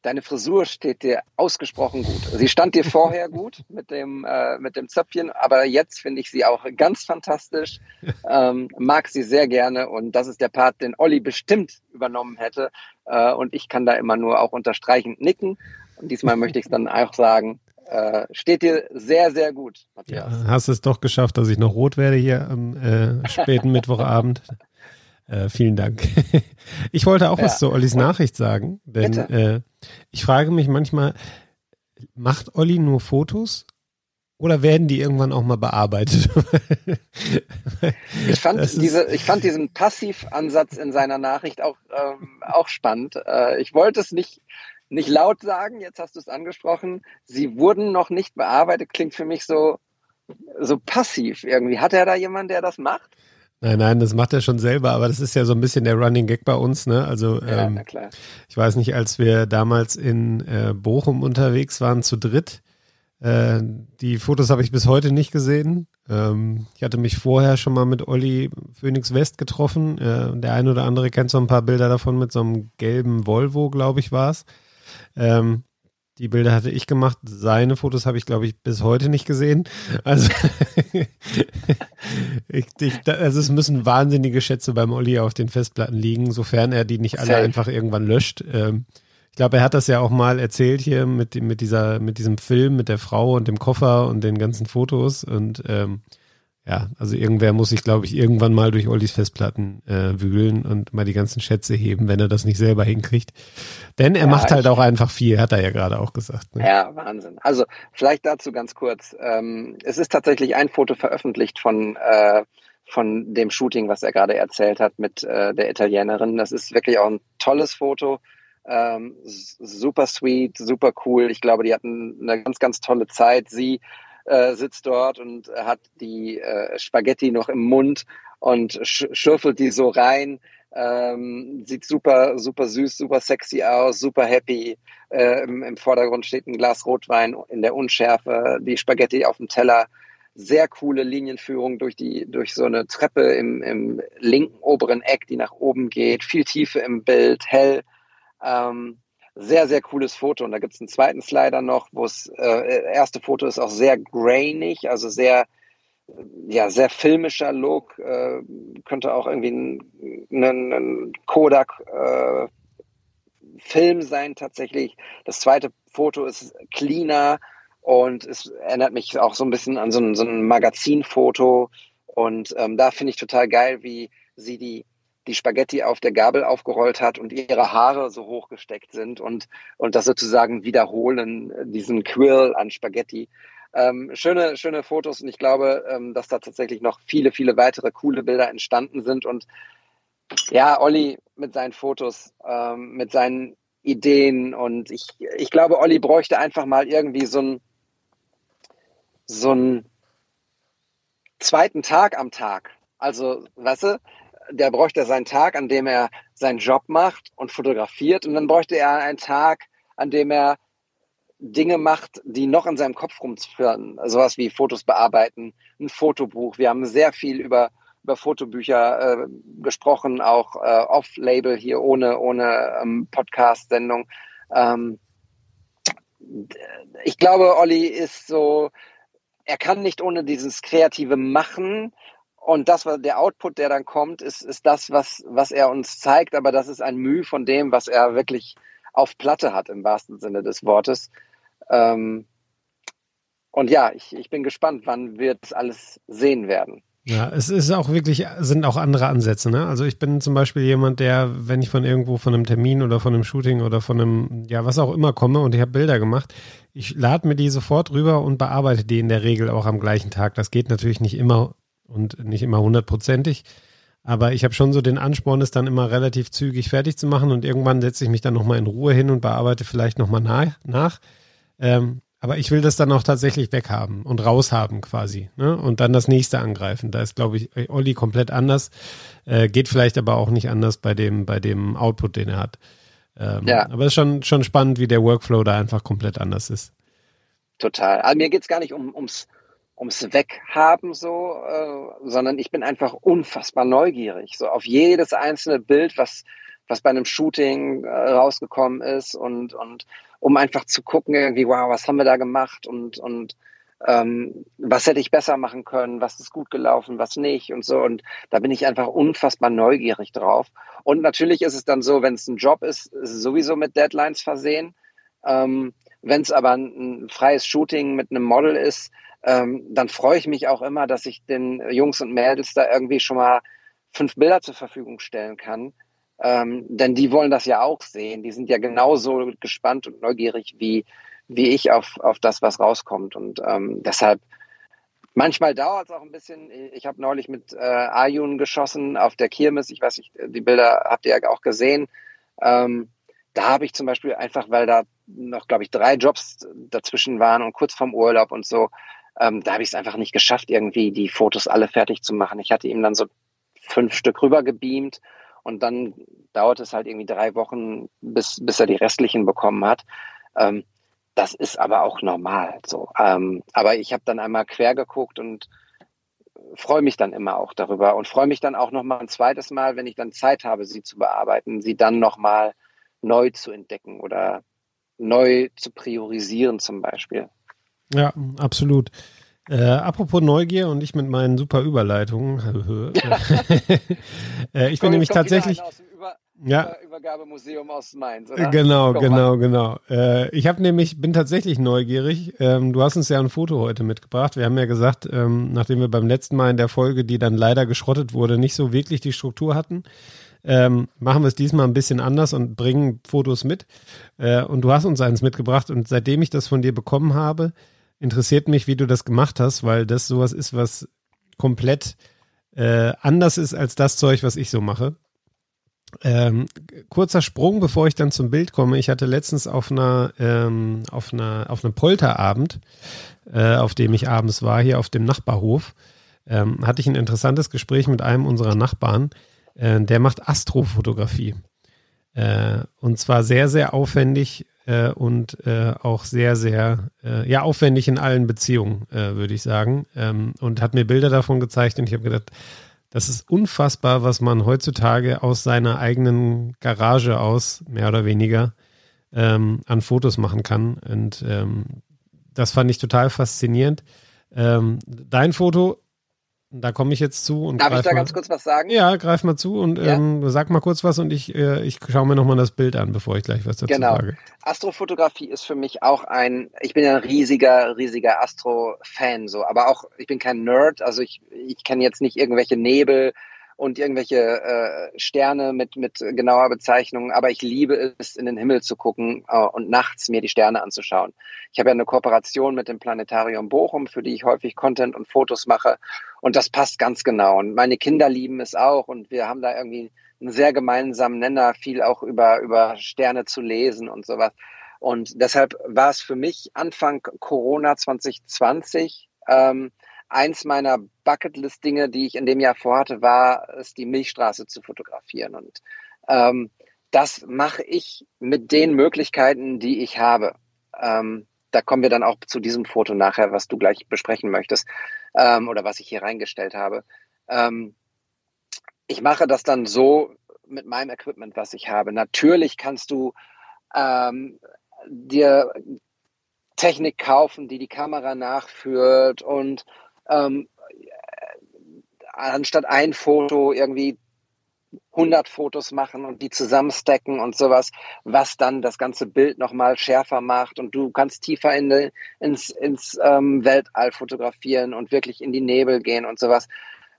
Speaker 1: deine Frisur steht dir ausgesprochen gut. Sie stand dir vorher gut mit dem, äh, mit dem Zöpfchen, aber jetzt finde ich sie auch ganz fantastisch. Ähm, mag sie sehr gerne und das ist der Part, den Olli bestimmt übernommen hätte. Äh, und ich kann da immer nur auch unterstreichend nicken. Und diesmal möchte ich es dann auch sagen. Äh, steht dir sehr, sehr gut,
Speaker 2: Matthias. Ja, hast es doch geschafft, dass ich noch rot werde hier am äh, späten Mittwochabend. Äh, vielen Dank. Ich wollte auch ja. was zu Ollis Nachricht sagen, denn ich frage mich manchmal, macht Olli nur Fotos oder werden die irgendwann auch mal bearbeitet?
Speaker 1: ich, fand diese, ich fand diesen Passivansatz in seiner Nachricht auch, ähm, auch spannend. Äh, ich wollte es nicht, nicht laut sagen, jetzt hast du es angesprochen. Sie wurden noch nicht bearbeitet, klingt für mich so, so passiv irgendwie. Hat er da jemanden, der das macht?
Speaker 2: Nein, nein, das macht er schon selber, aber das ist ja so ein bisschen der Running Gag bei uns, ne? Also ja, ähm, ich weiß nicht, als wir damals in äh, Bochum unterwegs waren zu dritt, äh, die Fotos habe ich bis heute nicht gesehen. Ähm, ich hatte mich vorher schon mal mit Olli Phoenix West getroffen. Äh, der eine oder andere kennt so ein paar Bilder davon mit so einem gelben Volvo, glaube ich, war es. Ähm, die Bilder hatte ich gemacht. Seine Fotos habe ich, glaube ich, bis heute nicht gesehen. Also, ich, ich, also es müssen wahnsinnige Schätze beim Olli auf den Festplatten liegen, sofern er die nicht alle Safe. einfach irgendwann löscht. Ähm, ich glaube, er hat das ja auch mal erzählt hier mit, mit, dieser, mit diesem Film, mit der Frau und dem Koffer und den ganzen Fotos. Und ähm, ja, also irgendwer muss sich, glaube ich, irgendwann mal durch Ollis Festplatten äh, wühlen und mal die ganzen Schätze heben, wenn er das nicht selber hinkriegt. Denn er ja, macht halt auch einfach viel, hat er ja gerade auch gesagt.
Speaker 1: Ne? Ja, Wahnsinn. Also vielleicht dazu ganz kurz. Ähm, es ist tatsächlich ein Foto veröffentlicht von, äh, von dem Shooting, was er gerade erzählt hat mit äh, der Italienerin. Das ist wirklich auch ein tolles Foto. Ähm, super sweet, super cool. Ich glaube, die hatten eine ganz, ganz tolle Zeit. Sie äh, sitzt dort und hat die äh, Spaghetti noch im Mund und sch schürfelt die so rein. Ähm, sieht super, super süß, super sexy aus, super happy. Äh, im, im, Vordergrund steht ein Glas Rotwein in der Unschärfe, die Spaghetti auf dem Teller. Sehr coole Linienführung durch die, durch so eine Treppe im, im linken oberen Eck, die nach oben geht. Viel Tiefe im Bild, hell. Ähm, sehr, sehr cooles Foto. Und da gibt es einen zweiten Slider noch, wo es, äh, erste Foto ist auch sehr grainig, also sehr, ja, sehr filmischer Look. Äh, könnte auch irgendwie ein, ein, ein Kodak äh, Film sein tatsächlich. Das zweite Foto ist cleaner und es erinnert mich auch so ein bisschen an so ein, so ein Magazinfoto. Und ähm, da finde ich total geil, wie sie die die Spaghetti auf der Gabel aufgerollt hat und ihre Haare so hochgesteckt sind und, und das sozusagen wiederholen, diesen Quill an Spaghetti. ähm, schöne, schöne Fotos und ich glaube, ähm, dass da tatsächlich noch viele, viele weitere coole Bilder entstanden sind. Und ja, Olli mit seinen Fotos, ähm, mit seinen Ideen und ich, ich glaube, Olli bräuchte einfach mal irgendwie so einen so einen zweiten Tag am Tag. Also, weißt du, der bräuchte seinen Tag, an dem er seinen Job macht und fotografiert und dann bräuchte er einen Tag, an dem er Dinge macht, die noch in seinem Kopf rumzuführen. Sowas wie Fotos bearbeiten, ein Fotobuch. Wir haben sehr viel über, über Fotobücher äh, gesprochen, auch äh, off-Label hier ohne, ohne ähm, Podcast-Sendung. Ähm, ich glaube, Olli ist so, er kann nicht ohne dieses kreative Machen und das, was der Output, der dann kommt, ist, ist das, was, was er uns zeigt, aber das ist ein Mühe von dem, was er wirklich auf Platte hat, im wahrsten Sinne des Wortes. Ähm, und ja, ich, ich bin gespannt, wann wir das alles sehen werden.
Speaker 2: Ja, es ist auch wirklich, sind auch andere Ansätze. Ne? Also ich bin zum Beispiel jemand, der, wenn ich von irgendwo von einem Termin oder von einem Shooting oder von einem, ja, was auch immer komme und ich habe Bilder gemacht, ich lade mir die sofort rüber und bearbeite die in der Regel auch am gleichen Tag. Das geht natürlich nicht immer und nicht immer hundertprozentig. Aber ich habe schon so den Ansporn, es dann immer relativ zügig fertig zu machen und irgendwann setze ich mich dann nochmal in Ruhe hin und bearbeite vielleicht nochmal nach. nach. Ähm, aber ich will das dann auch tatsächlich weghaben und raushaben quasi. Ne? Und dann das nächste angreifen. Da ist, glaube ich, Olli komplett anders. Äh, geht vielleicht aber auch nicht anders bei dem, bei dem Output, den er hat. Ähm, ja. Aber es ist schon, schon spannend, wie der Workflow da einfach komplett anders ist.
Speaker 1: Total. Also mir geht es gar nicht um, ums, ums Weghaben so, äh, sondern ich bin einfach unfassbar neugierig. So auf jedes einzelne Bild, was, was bei einem Shooting äh, rausgekommen ist und, und um einfach zu gucken, irgendwie, wow, was haben wir da gemacht und, und ähm, was hätte ich besser machen können, was ist gut gelaufen, was nicht und so. Und da bin ich einfach unfassbar neugierig drauf. Und natürlich ist es dann so, wenn es ein Job ist, ist es sowieso mit Deadlines versehen. Ähm, wenn es aber ein, ein, freies Shooting mit einem Model ist, ähm, dann freue ich mich auch immer, dass ich den Jungs und Mädels da irgendwie schon mal fünf Bilder zur Verfügung stellen kann, ähm, denn die wollen das ja auch sehen. Die sind ja genauso gespannt und neugierig wie, wie ich auf, auf das, was rauskommt. Und ähm, deshalb, manchmal dauert es auch ein bisschen. Ich habe neulich mit äh, Ayun geschossen auf der Kirmes. Ich weiß nicht, die Bilder habt ihr ja auch gesehen. Ähm, da habe ich zum Beispiel einfach, weil da noch, glaube ich, drei Jobs dazwischen waren und kurz vorm Urlaub und so, ähm, da habe ich es einfach nicht geschafft, irgendwie die Fotos alle fertig zu machen. Ich hatte ihm dann so fünf Stück rüber gebeamt und dann dauert es halt irgendwie drei Wochen, bis, bis er die restlichen bekommen hat. Ähm, das ist aber auch normal so. Ähm, aber ich habe dann einmal quer geguckt und freue mich dann immer auch darüber und freue mich dann auch noch mal ein zweites Mal, wenn ich dann Zeit habe, sie zu bearbeiten, sie dann noch mal neu zu entdecken oder neu zu priorisieren zum Beispiel.
Speaker 2: Ja, absolut. Äh, apropos Neugier und ich mit meinen super Überleitungen. äh, ich bin nämlich tatsächlich. Über, ja.
Speaker 1: Übergabemuseum aus Mainz, oder?
Speaker 2: Genau, Komm genau, mal. genau. Äh, ich habe nämlich, bin tatsächlich neugierig. Ähm, du hast uns ja ein Foto heute mitgebracht. Wir haben ja gesagt, ähm, nachdem wir beim letzten Mal in der Folge, die dann leider geschrottet wurde, nicht so wirklich die Struktur hatten, ähm, machen wir es diesmal ein bisschen anders und bringen Fotos mit. Äh, und du hast uns eins mitgebracht und seitdem ich das von dir bekommen habe, interessiert mich, wie du das gemacht hast, weil das sowas ist, was komplett äh, anders ist als das Zeug, was ich so mache. Ähm, kurzer Sprung, bevor ich dann zum Bild komme. Ich hatte letztens auf einer, ähm, auf einer, auf einem Polterabend, äh, auf dem ich abends war, hier auf dem Nachbarhof, ähm, hatte ich ein interessantes Gespräch mit einem unserer Nachbarn. Äh, der macht Astrofotografie. Äh, und zwar sehr, sehr aufwendig äh, und äh, auch sehr, sehr äh, ja, aufwendig in allen Beziehungen, äh, würde ich sagen. Ähm, und hat mir Bilder davon gezeigt und ich habe gedacht, das ist unfassbar, was man heutzutage aus seiner eigenen Garage aus, mehr oder weniger, ähm, an Fotos machen kann. Und ähm, das fand ich total faszinierend. Ähm, dein Foto da komme ich jetzt zu und
Speaker 1: Darf ich da
Speaker 2: mal,
Speaker 1: ganz kurz was sagen?
Speaker 2: Ja, greif mal zu und ja. ähm, sag mal kurz was und ich, äh, ich schaue mir nochmal das Bild an, bevor ich gleich was dazu
Speaker 1: genau.
Speaker 2: sage.
Speaker 1: Astrofotografie ist für mich auch ein, ich bin ja ein riesiger, riesiger Astro-Fan, so, aber auch, ich bin kein Nerd, also ich, ich kenne jetzt nicht irgendwelche Nebel und irgendwelche äh, Sterne mit, mit genauer Bezeichnung. Aber ich liebe es, in den Himmel zu gucken äh, und nachts mir die Sterne anzuschauen. Ich habe ja eine Kooperation mit dem Planetarium Bochum, für die ich häufig Content und Fotos mache. Und das passt ganz genau. Und meine Kinder lieben es auch. Und wir haben da irgendwie einen sehr gemeinsamen Nenner, viel auch über, über Sterne zu lesen und sowas. Und deshalb war es für mich Anfang Corona 2020 ähm, eins meiner Bucketlist-Dinge, die ich in dem Jahr vorhatte, war es, die Milchstraße zu fotografieren. Und ähm, das mache ich mit den Möglichkeiten, die ich habe. Ähm, da kommen wir dann auch zu diesem Foto nachher, was du gleich besprechen möchtest ähm, oder was ich hier reingestellt habe. Ähm, ich mache das dann so mit meinem Equipment, was ich habe. Natürlich kannst du ähm, dir Technik kaufen, die die Kamera nachführt und ähm, anstatt ein Foto irgendwie 100 Fotos machen und die zusammenstecken und sowas, was dann das ganze Bild nochmal schärfer macht und du kannst tiefer in ins, ins ähm, Weltall fotografieren und wirklich in die Nebel gehen und sowas.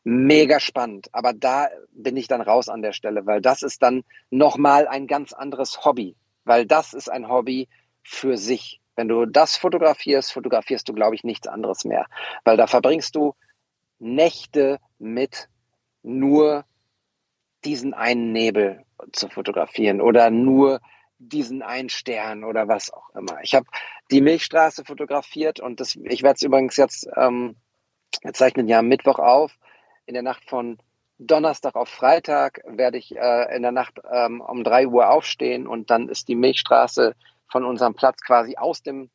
Speaker 1: Mega spannend. Aber da bin ich dann raus an der Stelle, weil das ist dann nochmal ein ganz anderes Hobby, weil das ist ein Hobby für sich. Wenn du das fotografierst, fotografierst du, glaube ich, nichts anderes mehr, weil da verbringst du Nächte mit nur diesen einen Nebel zu fotografieren oder nur diesen einen Stern oder was auch immer. Ich habe die Milchstraße fotografiert und das, ich werde es übrigens jetzt, ähm, wir zeichnen ja Mittwoch auf, in der Nacht von Donnerstag auf Freitag werde ich äh, in der Nacht ähm, um drei Uhr aufstehen und dann ist die Milchstraße von unserem Platz quasi aus dem,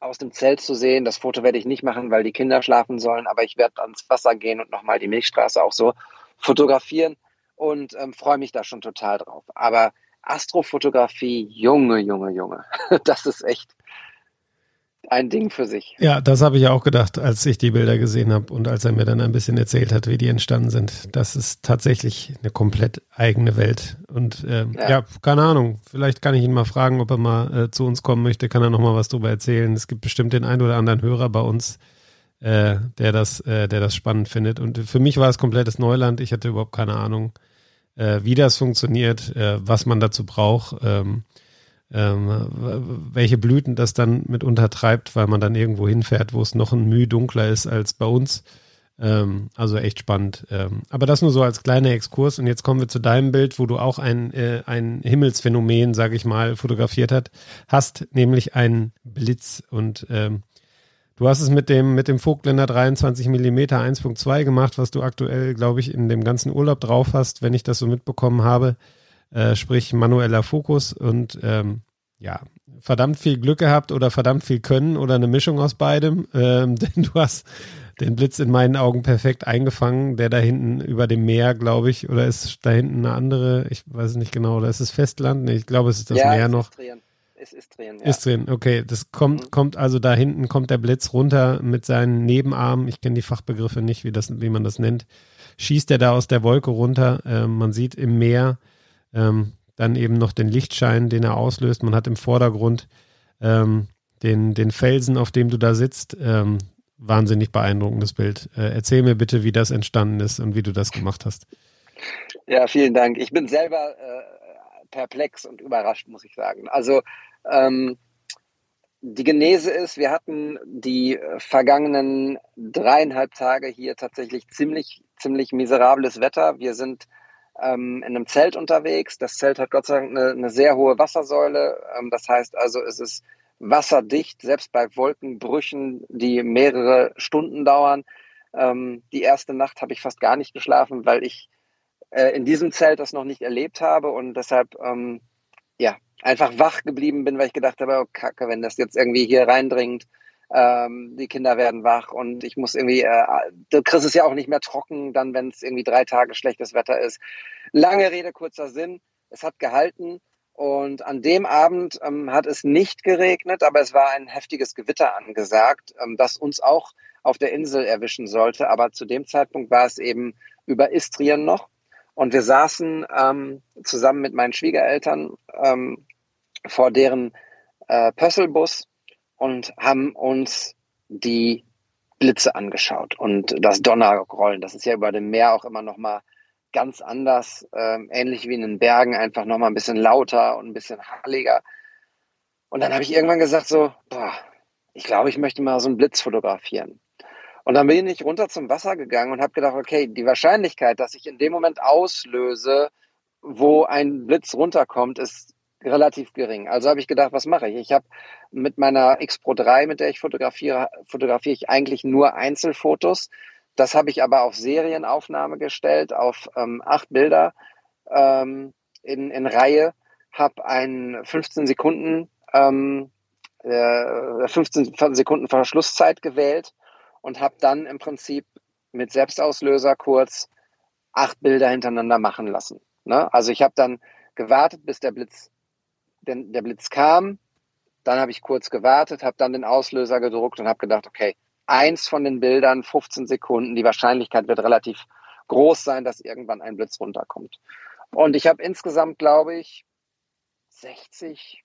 Speaker 1: aus dem Zelt zu sehen. Das Foto werde ich nicht machen, weil die Kinder schlafen sollen, aber ich werde ans Wasser gehen und nochmal die Milchstraße auch so fotografieren und ähm, freue mich da schon total drauf. Aber Astrofotografie, Junge, Junge, Junge, das ist echt ein Ding für sich.
Speaker 2: Ja, das habe ich auch gedacht, als ich die Bilder gesehen habe und als er mir dann ein bisschen erzählt hat, wie die entstanden sind. Das ist tatsächlich eine komplett eigene Welt. Und ähm, ja. ja. keine Ahnung, vielleicht kann ich ihn mal fragen, ob er mal äh, zu uns kommen möchte, kann er noch mal was drüber erzählen. Es gibt bestimmt den einen oder anderen Hörer bei uns, äh, der, das, äh, der das spannend findet. Und für mich war es komplettes Neuland. Ich hatte überhaupt keine Ahnung, äh, wie das funktioniert, äh, was man dazu braucht. Ähm, ähm, welche Blüten das dann mit untertreibt, weil man dann irgendwo hinfährt, wo es noch ein Mühe dunkler ist als bei uns. Ähm, also echt spannend. Ähm, aber das nur so als kleiner Exkurs. Und jetzt kommen wir zu deinem Bild, wo du auch ein, äh, ein Himmelsphänomen, sage ich mal, fotografiert hat, hast, nämlich einen Blitz. Und ähm, du hast es mit dem, mit dem Vogtländer 23 mm 1.2 gemacht, was du aktuell, glaube ich, in dem ganzen Urlaub drauf hast, wenn ich das so mitbekommen habe äh, sprich manueller Fokus und ähm, ja, verdammt viel Glück gehabt oder verdammt viel Können oder eine Mischung aus beidem, ähm, denn du hast den Blitz in meinen Augen perfekt eingefangen, der da hinten über dem Meer, glaube ich, oder ist da hinten eine andere, ich weiß nicht genau, oder ist es Festland? Nee, ich glaube, es ist das ja, Meer noch. Istrien.
Speaker 1: Es ist Istrien,
Speaker 2: ja. Istrien, okay. Das kommt, mhm. kommt also da hinten kommt der Blitz runter mit seinen Nebenarmen. Ich kenne die Fachbegriffe nicht, wie das, wie man das nennt. Schießt er da aus der Wolke runter. Äh, man sieht im Meer ähm, dann eben noch den Lichtschein, den er auslöst. Man hat im Vordergrund ähm, den, den Felsen, auf dem du da sitzt. Ähm, wahnsinnig beeindruckendes Bild. Äh, erzähl mir bitte, wie das entstanden ist und wie du das gemacht hast.
Speaker 1: Ja, vielen Dank. Ich bin selber äh, perplex und überrascht, muss ich sagen. Also ähm, die Genese ist, wir hatten die vergangenen dreieinhalb Tage hier tatsächlich ziemlich, ziemlich miserables Wetter. Wir sind ähm, in einem Zelt unterwegs. Das Zelt hat Gott sei Dank eine, eine sehr hohe Wassersäule. Ähm, das heißt also, es ist wasserdicht, selbst bei Wolkenbrüchen, die mehrere Stunden dauern. Ähm, die erste Nacht habe ich fast gar nicht geschlafen, weil ich äh, in diesem Zelt das noch nicht erlebt habe und deshalb ähm, ja einfach wach geblieben bin, weil ich gedacht habe, oh Kacke, wenn das jetzt irgendwie hier reindringt, ähm, die Kinder werden wach und ich muss irgendwie, äh, du kriegst es ja auch nicht mehr trocken, dann wenn es irgendwie drei Tage schlechtes Wetter ist. Lange Rede, kurzer Sinn. Es hat gehalten und an dem Abend ähm, hat es nicht geregnet, aber es war ein heftiges Gewitter angesagt, ähm, das uns auch auf der Insel erwischen sollte. Aber zu dem Zeitpunkt war es eben über Istrien noch. Und wir saßen ähm, zusammen mit meinen Schwiegereltern ähm, vor deren äh, Pösselbus und haben uns die Blitze angeschaut und das Donnerrollen. Das ist ja über dem Meer auch immer noch mal ganz anders, ähm, ähnlich wie in den Bergen, einfach nochmal ein bisschen lauter und ein bisschen halliger. Und dann habe ich irgendwann gesagt so, boah, ich glaube, ich möchte mal so einen Blitz fotografieren. Und dann bin ich runter zum Wasser gegangen und habe gedacht, okay, die Wahrscheinlichkeit, dass ich in dem Moment auslöse, wo ein Blitz runterkommt, ist relativ gering. Also habe ich gedacht, was mache ich? Ich habe mit meiner X Pro 3, mit der ich fotografiere, fotografiere ich eigentlich nur Einzelfotos. Das habe ich aber auf Serienaufnahme gestellt, auf ähm, acht Bilder ähm, in, in Reihe, habe einen 15 Sekunden ähm, äh, 15 Sekunden Verschlusszeit gewählt und habe dann im Prinzip mit Selbstauslöser kurz acht Bilder hintereinander machen lassen. Ne? Also ich habe dann gewartet, bis der Blitz, denn der Blitz kam. Dann habe ich kurz gewartet, habe dann den Auslöser gedruckt und habe gedacht, okay, eins von den Bildern, 15 Sekunden, die Wahrscheinlichkeit wird relativ groß sein, dass irgendwann ein Blitz runterkommt. Und ich habe insgesamt, glaube ich, 60,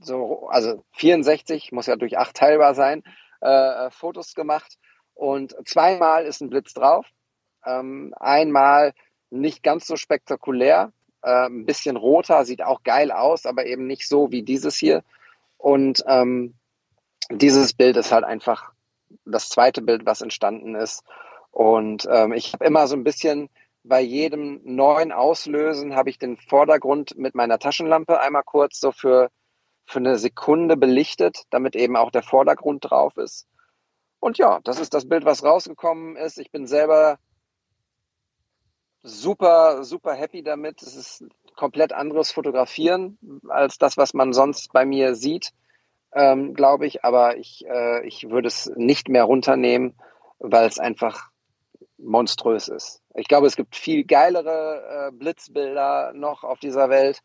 Speaker 1: so, also 64, muss ja durch acht teilbar sein, äh, Fotos gemacht. Und zweimal ist ein Blitz drauf. Ähm, einmal nicht ganz so spektakulär, äh, ein bisschen roter, sieht auch geil aus, aber eben nicht so wie dieses hier. Und ähm, dieses Bild ist halt einfach das zweite Bild, was entstanden ist. Und ähm, ich habe immer so ein bisschen bei jedem neuen Auslösen habe ich den Vordergrund mit meiner Taschenlampe einmal kurz so für für eine Sekunde belichtet, damit eben auch der Vordergrund drauf ist. Und ja, das ist das Bild, was rausgekommen ist. Ich bin selber super, super happy damit. Es ist komplett anderes Fotografieren als das, was man sonst bei mir sieht, ähm, glaube ich. Aber ich, äh, ich würde es nicht mehr runternehmen, weil es einfach monströs ist. Ich glaube, es gibt viel geilere äh, Blitzbilder noch auf dieser Welt.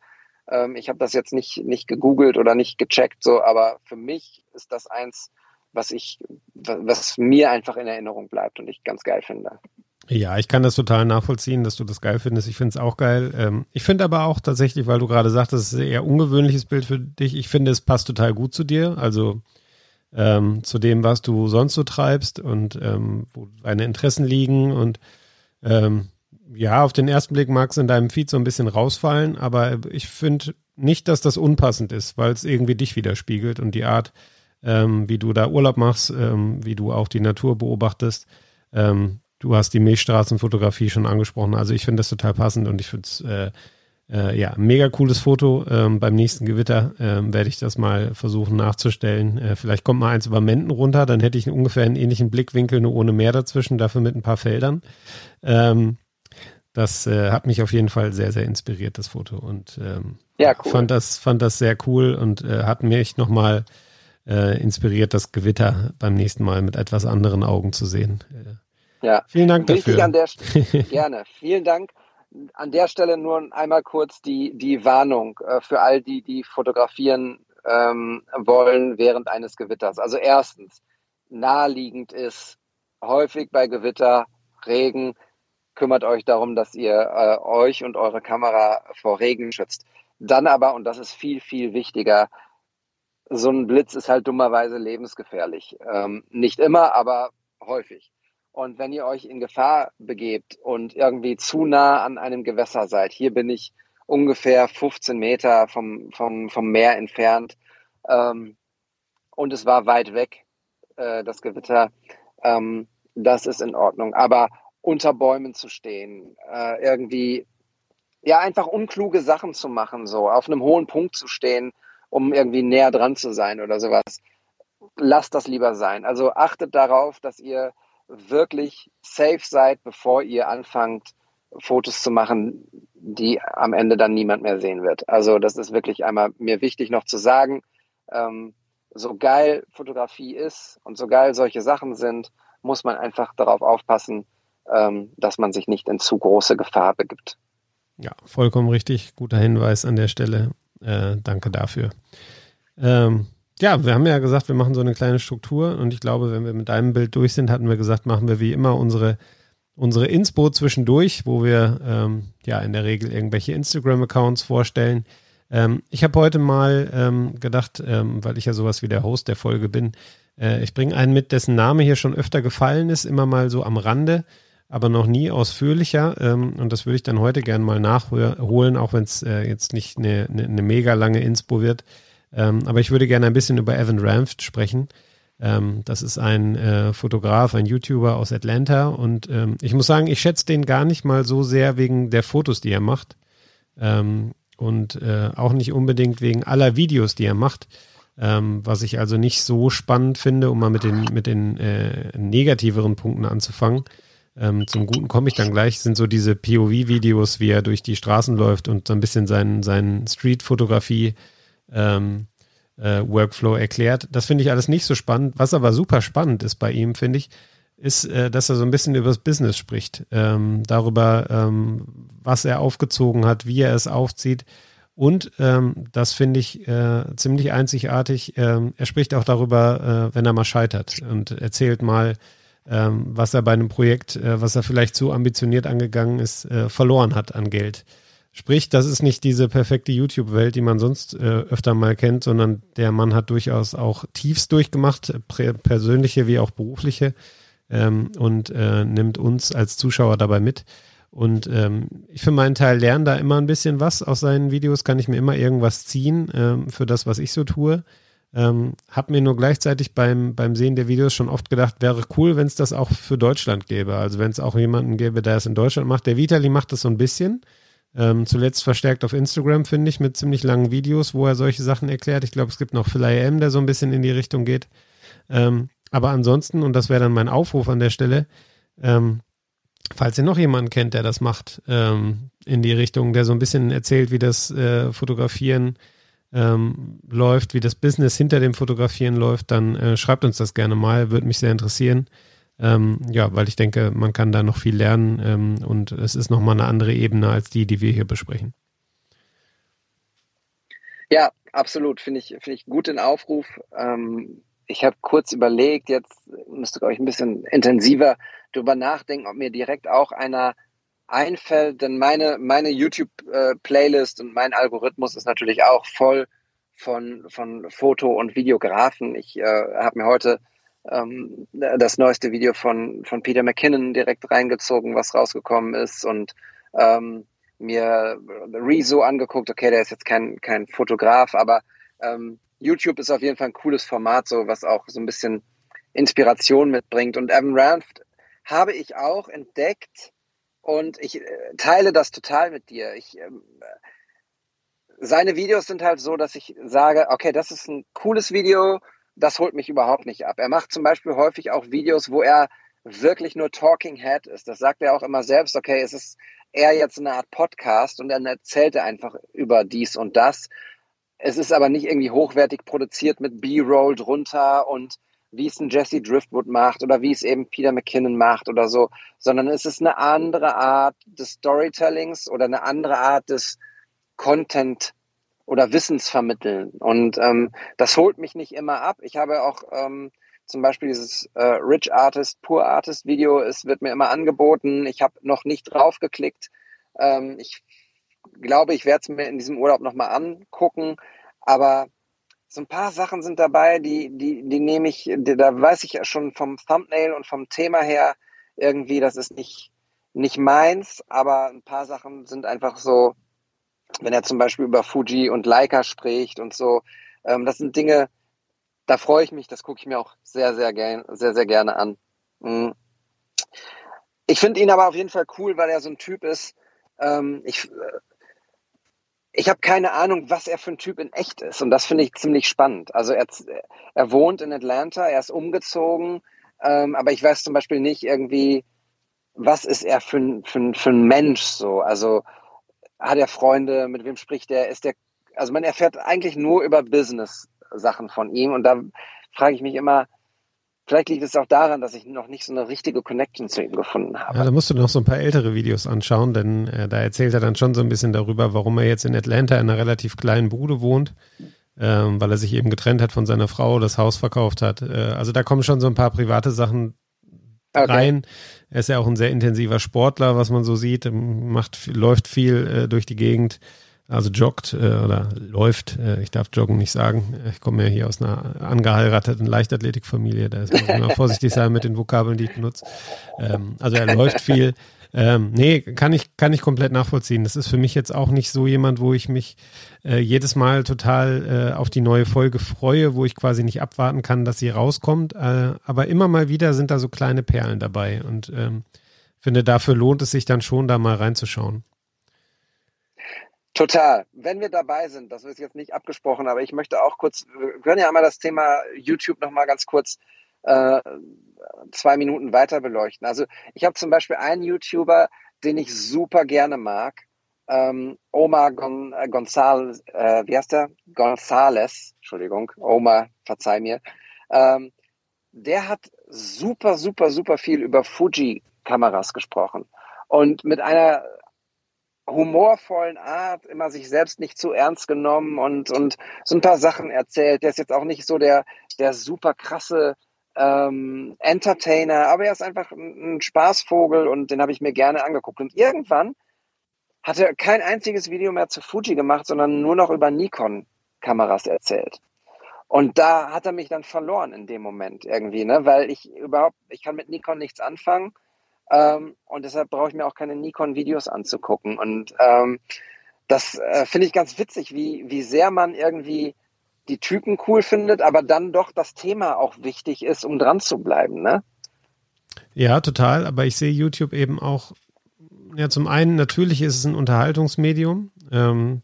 Speaker 1: Ähm, ich habe das jetzt nicht, nicht gegoogelt oder nicht gecheckt, so, aber für mich ist das eins, was ich, was mir einfach in Erinnerung bleibt und ich ganz geil finde.
Speaker 2: Ja, ich kann das total nachvollziehen, dass du das geil findest. Ich finde es auch geil. Ähm, ich finde aber auch tatsächlich, weil du gerade sagtest, es ist ein eher ungewöhnliches Bild für dich. Ich finde, es passt total gut zu dir. Also ähm, zu dem, was du sonst so treibst und ähm, wo deine Interessen liegen. Und ähm, ja, auf den ersten Blick mag es in deinem Feed so ein bisschen rausfallen, aber ich finde nicht, dass das unpassend ist, weil es irgendwie dich widerspiegelt und die Art, ähm, wie du da Urlaub machst, wie du auch die Natur beobachtest. Ähm, du hast die Milchstraßenfotografie schon angesprochen. Also ich finde das total passend und ich finde es äh, äh, ja mega cooles Foto. Ähm, beim nächsten Gewitter ähm, werde ich das mal versuchen nachzustellen. Äh, vielleicht kommt mal eins über Menden runter, dann hätte ich ungefähr einen ähnlichen Blickwinkel, nur ohne Meer dazwischen, dafür mit ein paar Feldern. Ähm, das äh, hat mich auf jeden Fall sehr, sehr inspiriert, das Foto. Und ähm, ja, cool. fand, das, fand das sehr cool und äh, hat mich nochmal äh, inspiriert, das Gewitter beim nächsten Mal mit etwas anderen Augen zu sehen.
Speaker 1: Ja, vielen Dank Wichtig dafür. An der gerne, vielen Dank. An der Stelle nur einmal kurz die, die Warnung äh, für all die, die fotografieren ähm, wollen während eines Gewitters. Also erstens, naheliegend ist häufig bei Gewitter, Regen, kümmert euch darum, dass ihr äh, euch und eure Kamera vor Regen schützt. Dann aber, und das ist viel, viel wichtiger, so ein Blitz ist halt dummerweise lebensgefährlich. Ähm, nicht immer, aber häufig. Und wenn ihr euch in Gefahr begebt und irgendwie zu nah an einem Gewässer seid, hier bin ich ungefähr 15 Meter vom, vom, vom Meer entfernt ähm, und es war weit weg, äh, das Gewitter, ähm, das ist in Ordnung. Aber unter Bäumen zu stehen, äh, irgendwie ja einfach unkluge Sachen zu machen, so auf einem hohen Punkt zu stehen, um irgendwie näher dran zu sein oder sowas. Lasst das lieber sein. Also achtet darauf, dass ihr wirklich safe seid, bevor ihr anfangt, Fotos zu machen, die am Ende dann niemand mehr sehen wird. Also das ist wirklich einmal mir wichtig noch zu sagen. Ähm, so geil Fotografie ist und so geil solche Sachen sind, muss man einfach darauf aufpassen, ähm, dass man sich nicht in zu große Gefahr begibt.
Speaker 2: Ja, vollkommen richtig. Guter Hinweis an der Stelle. Äh, danke dafür. Ähm, ja, wir haben ja gesagt, wir machen so eine kleine Struktur und ich glaube, wenn wir mit deinem Bild durch sind, hatten wir gesagt, machen wir wie immer unsere, unsere Inspo zwischendurch, wo wir ähm, ja in der Regel irgendwelche Instagram-Accounts vorstellen. Ähm, ich habe heute mal ähm, gedacht, ähm, weil ich ja sowas wie der Host der Folge bin, äh, ich bringe einen mit, dessen Name hier schon öfter gefallen ist, immer mal so am Rande aber noch nie ausführlicher. Ähm, und das würde ich dann heute gerne mal nachholen, auch wenn es äh, jetzt nicht eine, eine, eine, mega lange Inspo wird. Ähm, aber ich würde gerne ein bisschen über Evan Ramft sprechen. Ähm, das ist ein äh, Fotograf, ein YouTuber aus Atlanta. Und ähm, ich muss sagen, ich schätze den gar nicht mal so sehr wegen der Fotos, die er macht. Ähm, und äh, auch nicht unbedingt wegen aller Videos, die er macht. Ähm, was ich also nicht so spannend finde, um mal mit den, mit den äh, negativeren Punkten anzufangen. Ähm, zum Guten komme ich dann gleich, sind so diese POV-Videos, wie er durch die Straßen läuft und so ein bisschen seinen, seinen Street-Fotografie ähm, äh, Workflow erklärt. Das finde ich alles nicht so spannend. Was aber super spannend ist bei ihm, finde ich, ist, äh, dass er so ein bisschen über das Business spricht. Ähm, darüber, ähm, was er aufgezogen hat, wie er es aufzieht. Und ähm, das finde ich äh, ziemlich einzigartig. Ähm, er spricht auch darüber, äh, wenn er mal scheitert und erzählt mal, ähm, was er bei einem Projekt, äh, was er vielleicht zu ambitioniert angegangen ist, äh, verloren hat an Geld. Sprich, das ist nicht diese perfekte YouTube-Welt, die man sonst äh, öfter mal kennt, sondern der Mann hat durchaus auch Tiefs durchgemacht, persönliche wie auch berufliche, ähm, und äh, nimmt uns als Zuschauer dabei mit. Und ähm, ich für meinen Teil lerne da immer ein bisschen was aus seinen Videos, kann ich mir immer irgendwas ziehen ähm, für das, was ich so tue. Ähm, hab mir nur gleichzeitig beim, beim Sehen der Videos schon oft gedacht, wäre cool, wenn es das auch für Deutschland gäbe. Also wenn es auch jemanden gäbe, der es in Deutschland macht. Der Vitali macht das so ein bisschen. Ähm, zuletzt verstärkt auf Instagram, finde ich, mit ziemlich langen Videos, wo er solche Sachen erklärt. Ich glaube, es gibt noch Phil M, der so ein bisschen in die Richtung geht. Ähm, aber ansonsten, und das wäre dann mein Aufruf an der Stelle, ähm, falls ihr noch jemanden kennt, der das macht, ähm, in die Richtung, der so ein bisschen erzählt, wie das äh, Fotografieren ähm, läuft, wie das Business hinter dem Fotografieren läuft, dann äh, schreibt uns das gerne mal, würde mich sehr interessieren. Ähm, ja, weil ich denke, man kann da noch viel lernen ähm, und es ist nochmal eine andere Ebene als die, die wir hier besprechen.
Speaker 1: Ja, absolut. Finde ich, finde ich gut den Aufruf. Ähm, ich habe kurz überlegt, jetzt müsste, glaube ich, ein bisschen intensiver drüber nachdenken, ob mir direkt auch einer einfällt, denn meine, meine YouTube-Playlist und mein Algorithmus ist natürlich auch voll von, von Foto- und Videografen. Ich äh, habe mir heute ähm, das neueste Video von, von Peter McKinnon direkt reingezogen, was rausgekommen ist und ähm, mir Rezo angeguckt. Okay, der ist jetzt kein, kein Fotograf, aber ähm, YouTube ist auf jeden Fall ein cooles Format, so was auch so ein bisschen Inspiration mitbringt. Und Evan Ranft habe ich auch entdeckt und ich äh, teile das total mit dir. Ich, ähm, seine Videos sind halt so, dass ich sage, okay, das ist ein cooles Video, das holt mich überhaupt nicht ab. Er macht zum Beispiel häufig auch Videos, wo er wirklich nur Talking Head ist. Das sagt er auch immer selbst, okay, es ist eher jetzt eine Art Podcast und dann erzählt er einfach über dies und das. Es ist aber nicht irgendwie hochwertig produziert mit B-Roll drunter und wie es ein Jesse Driftwood macht oder wie es eben Peter McKinnon macht oder so, sondern es ist eine andere Art des Storytellings oder eine andere Art des Content oder Wissensvermitteln. Und ähm, das holt mich nicht immer ab. Ich habe auch ähm, zum Beispiel dieses äh, Rich Artist, Poor Artist Video, es wird mir immer angeboten. Ich habe noch nicht draufgeklickt. Ähm, ich glaube, ich werde es mir in diesem Urlaub nochmal angucken. Aber so ein paar Sachen sind dabei, die, die, die nehme ich, die, da weiß ich ja schon vom Thumbnail und vom Thema her irgendwie, das ist nicht, nicht meins, aber ein paar Sachen sind einfach so, wenn er zum Beispiel über Fuji und Leica spricht und so. Ähm, das sind Dinge, da freue ich mich, das gucke ich mir auch sehr, sehr, gern, sehr, sehr gerne an. Mhm. Ich finde ihn aber auf jeden Fall cool, weil er so ein Typ ist. Ähm, ich äh, ich habe keine Ahnung, was er für ein Typ in echt ist. Und das finde ich ziemlich spannend. Also er, er wohnt in Atlanta, er ist umgezogen, ähm, aber ich weiß zum Beispiel nicht irgendwie, was ist er für ein, für, für ein Mensch so. Also hat er Freunde, mit wem spricht er, ist der, also man erfährt eigentlich nur über Business-Sachen von ihm und da frage ich mich immer, vielleicht liegt es auch daran, dass ich noch nicht so eine richtige Connection zu ihm gefunden habe.
Speaker 2: Ja, da musst du noch so ein paar ältere Videos anschauen, denn äh, da erzählt er dann schon so ein bisschen darüber, warum er jetzt in Atlanta in einer relativ kleinen Bude wohnt, ähm, weil er sich eben getrennt hat von seiner Frau, das Haus verkauft hat. Äh, also da kommen schon so ein paar private Sachen okay. rein. Er ist ja auch ein sehr intensiver Sportler, was man so sieht, macht, läuft viel äh, durch die Gegend, also joggt äh, oder läuft. Äh, ich darf joggen nicht sagen. Ich komme ja hier aus einer angeheirateten Leichtathletikfamilie. Da muss ich immer vorsichtig sein mit den Vokabeln, die ich benutze. Ähm, also er läuft viel. Ähm, nee, kann ich, kann ich komplett nachvollziehen. Das ist für mich jetzt auch nicht so jemand, wo ich mich äh, jedes Mal total äh, auf die neue Folge freue, wo ich quasi nicht abwarten kann, dass sie rauskommt. Äh, aber immer mal wieder sind da so kleine Perlen dabei und ähm, finde, dafür lohnt es sich dann schon, da mal reinzuschauen.
Speaker 1: Total. Wenn wir dabei sind, das ist jetzt nicht abgesprochen, aber ich möchte auch kurz, wir können ja einmal das Thema YouTube nochmal ganz kurz äh, zwei Minuten weiter beleuchten. Also ich habe zum Beispiel einen YouTuber, den ich super gerne mag, ähm, Omar Gon, äh, Gonzales, äh, wie heißt der? Gonzales, Entschuldigung, Omar, verzeih mir. Ähm, der hat super, super, super viel über Fuji-Kameras gesprochen und mit einer humorvollen Art, immer sich selbst nicht zu ernst genommen und, und so ein paar Sachen erzählt. Der ist jetzt auch nicht so der, der super krasse ähm, Entertainer, aber er ist einfach ein, Spaßvogel und den habe ich mir gerne angeguckt. Und irgendwann hat er kein einziges Video mehr zu Fuji gemacht, sondern nur noch über Nikon-Kameras erzählt. Und da hat er mich dann verloren in dem Moment irgendwie, ne? weil ich überhaupt, ich kann mit Nikon nichts anfangen ähm, und deshalb brauche ich mir auch keine Nikon-Videos anzugucken. Und ähm, das äh, finde ich ganz witzig, wie, wie sehr man irgendwie die Typen cool findet, aber dann doch das Thema auch wichtig ist, um dran zu bleiben, ne?
Speaker 2: Ja, total. Aber ich sehe YouTube eben auch, ja, zum einen, natürlich ist es ein Unterhaltungsmedium. Ähm,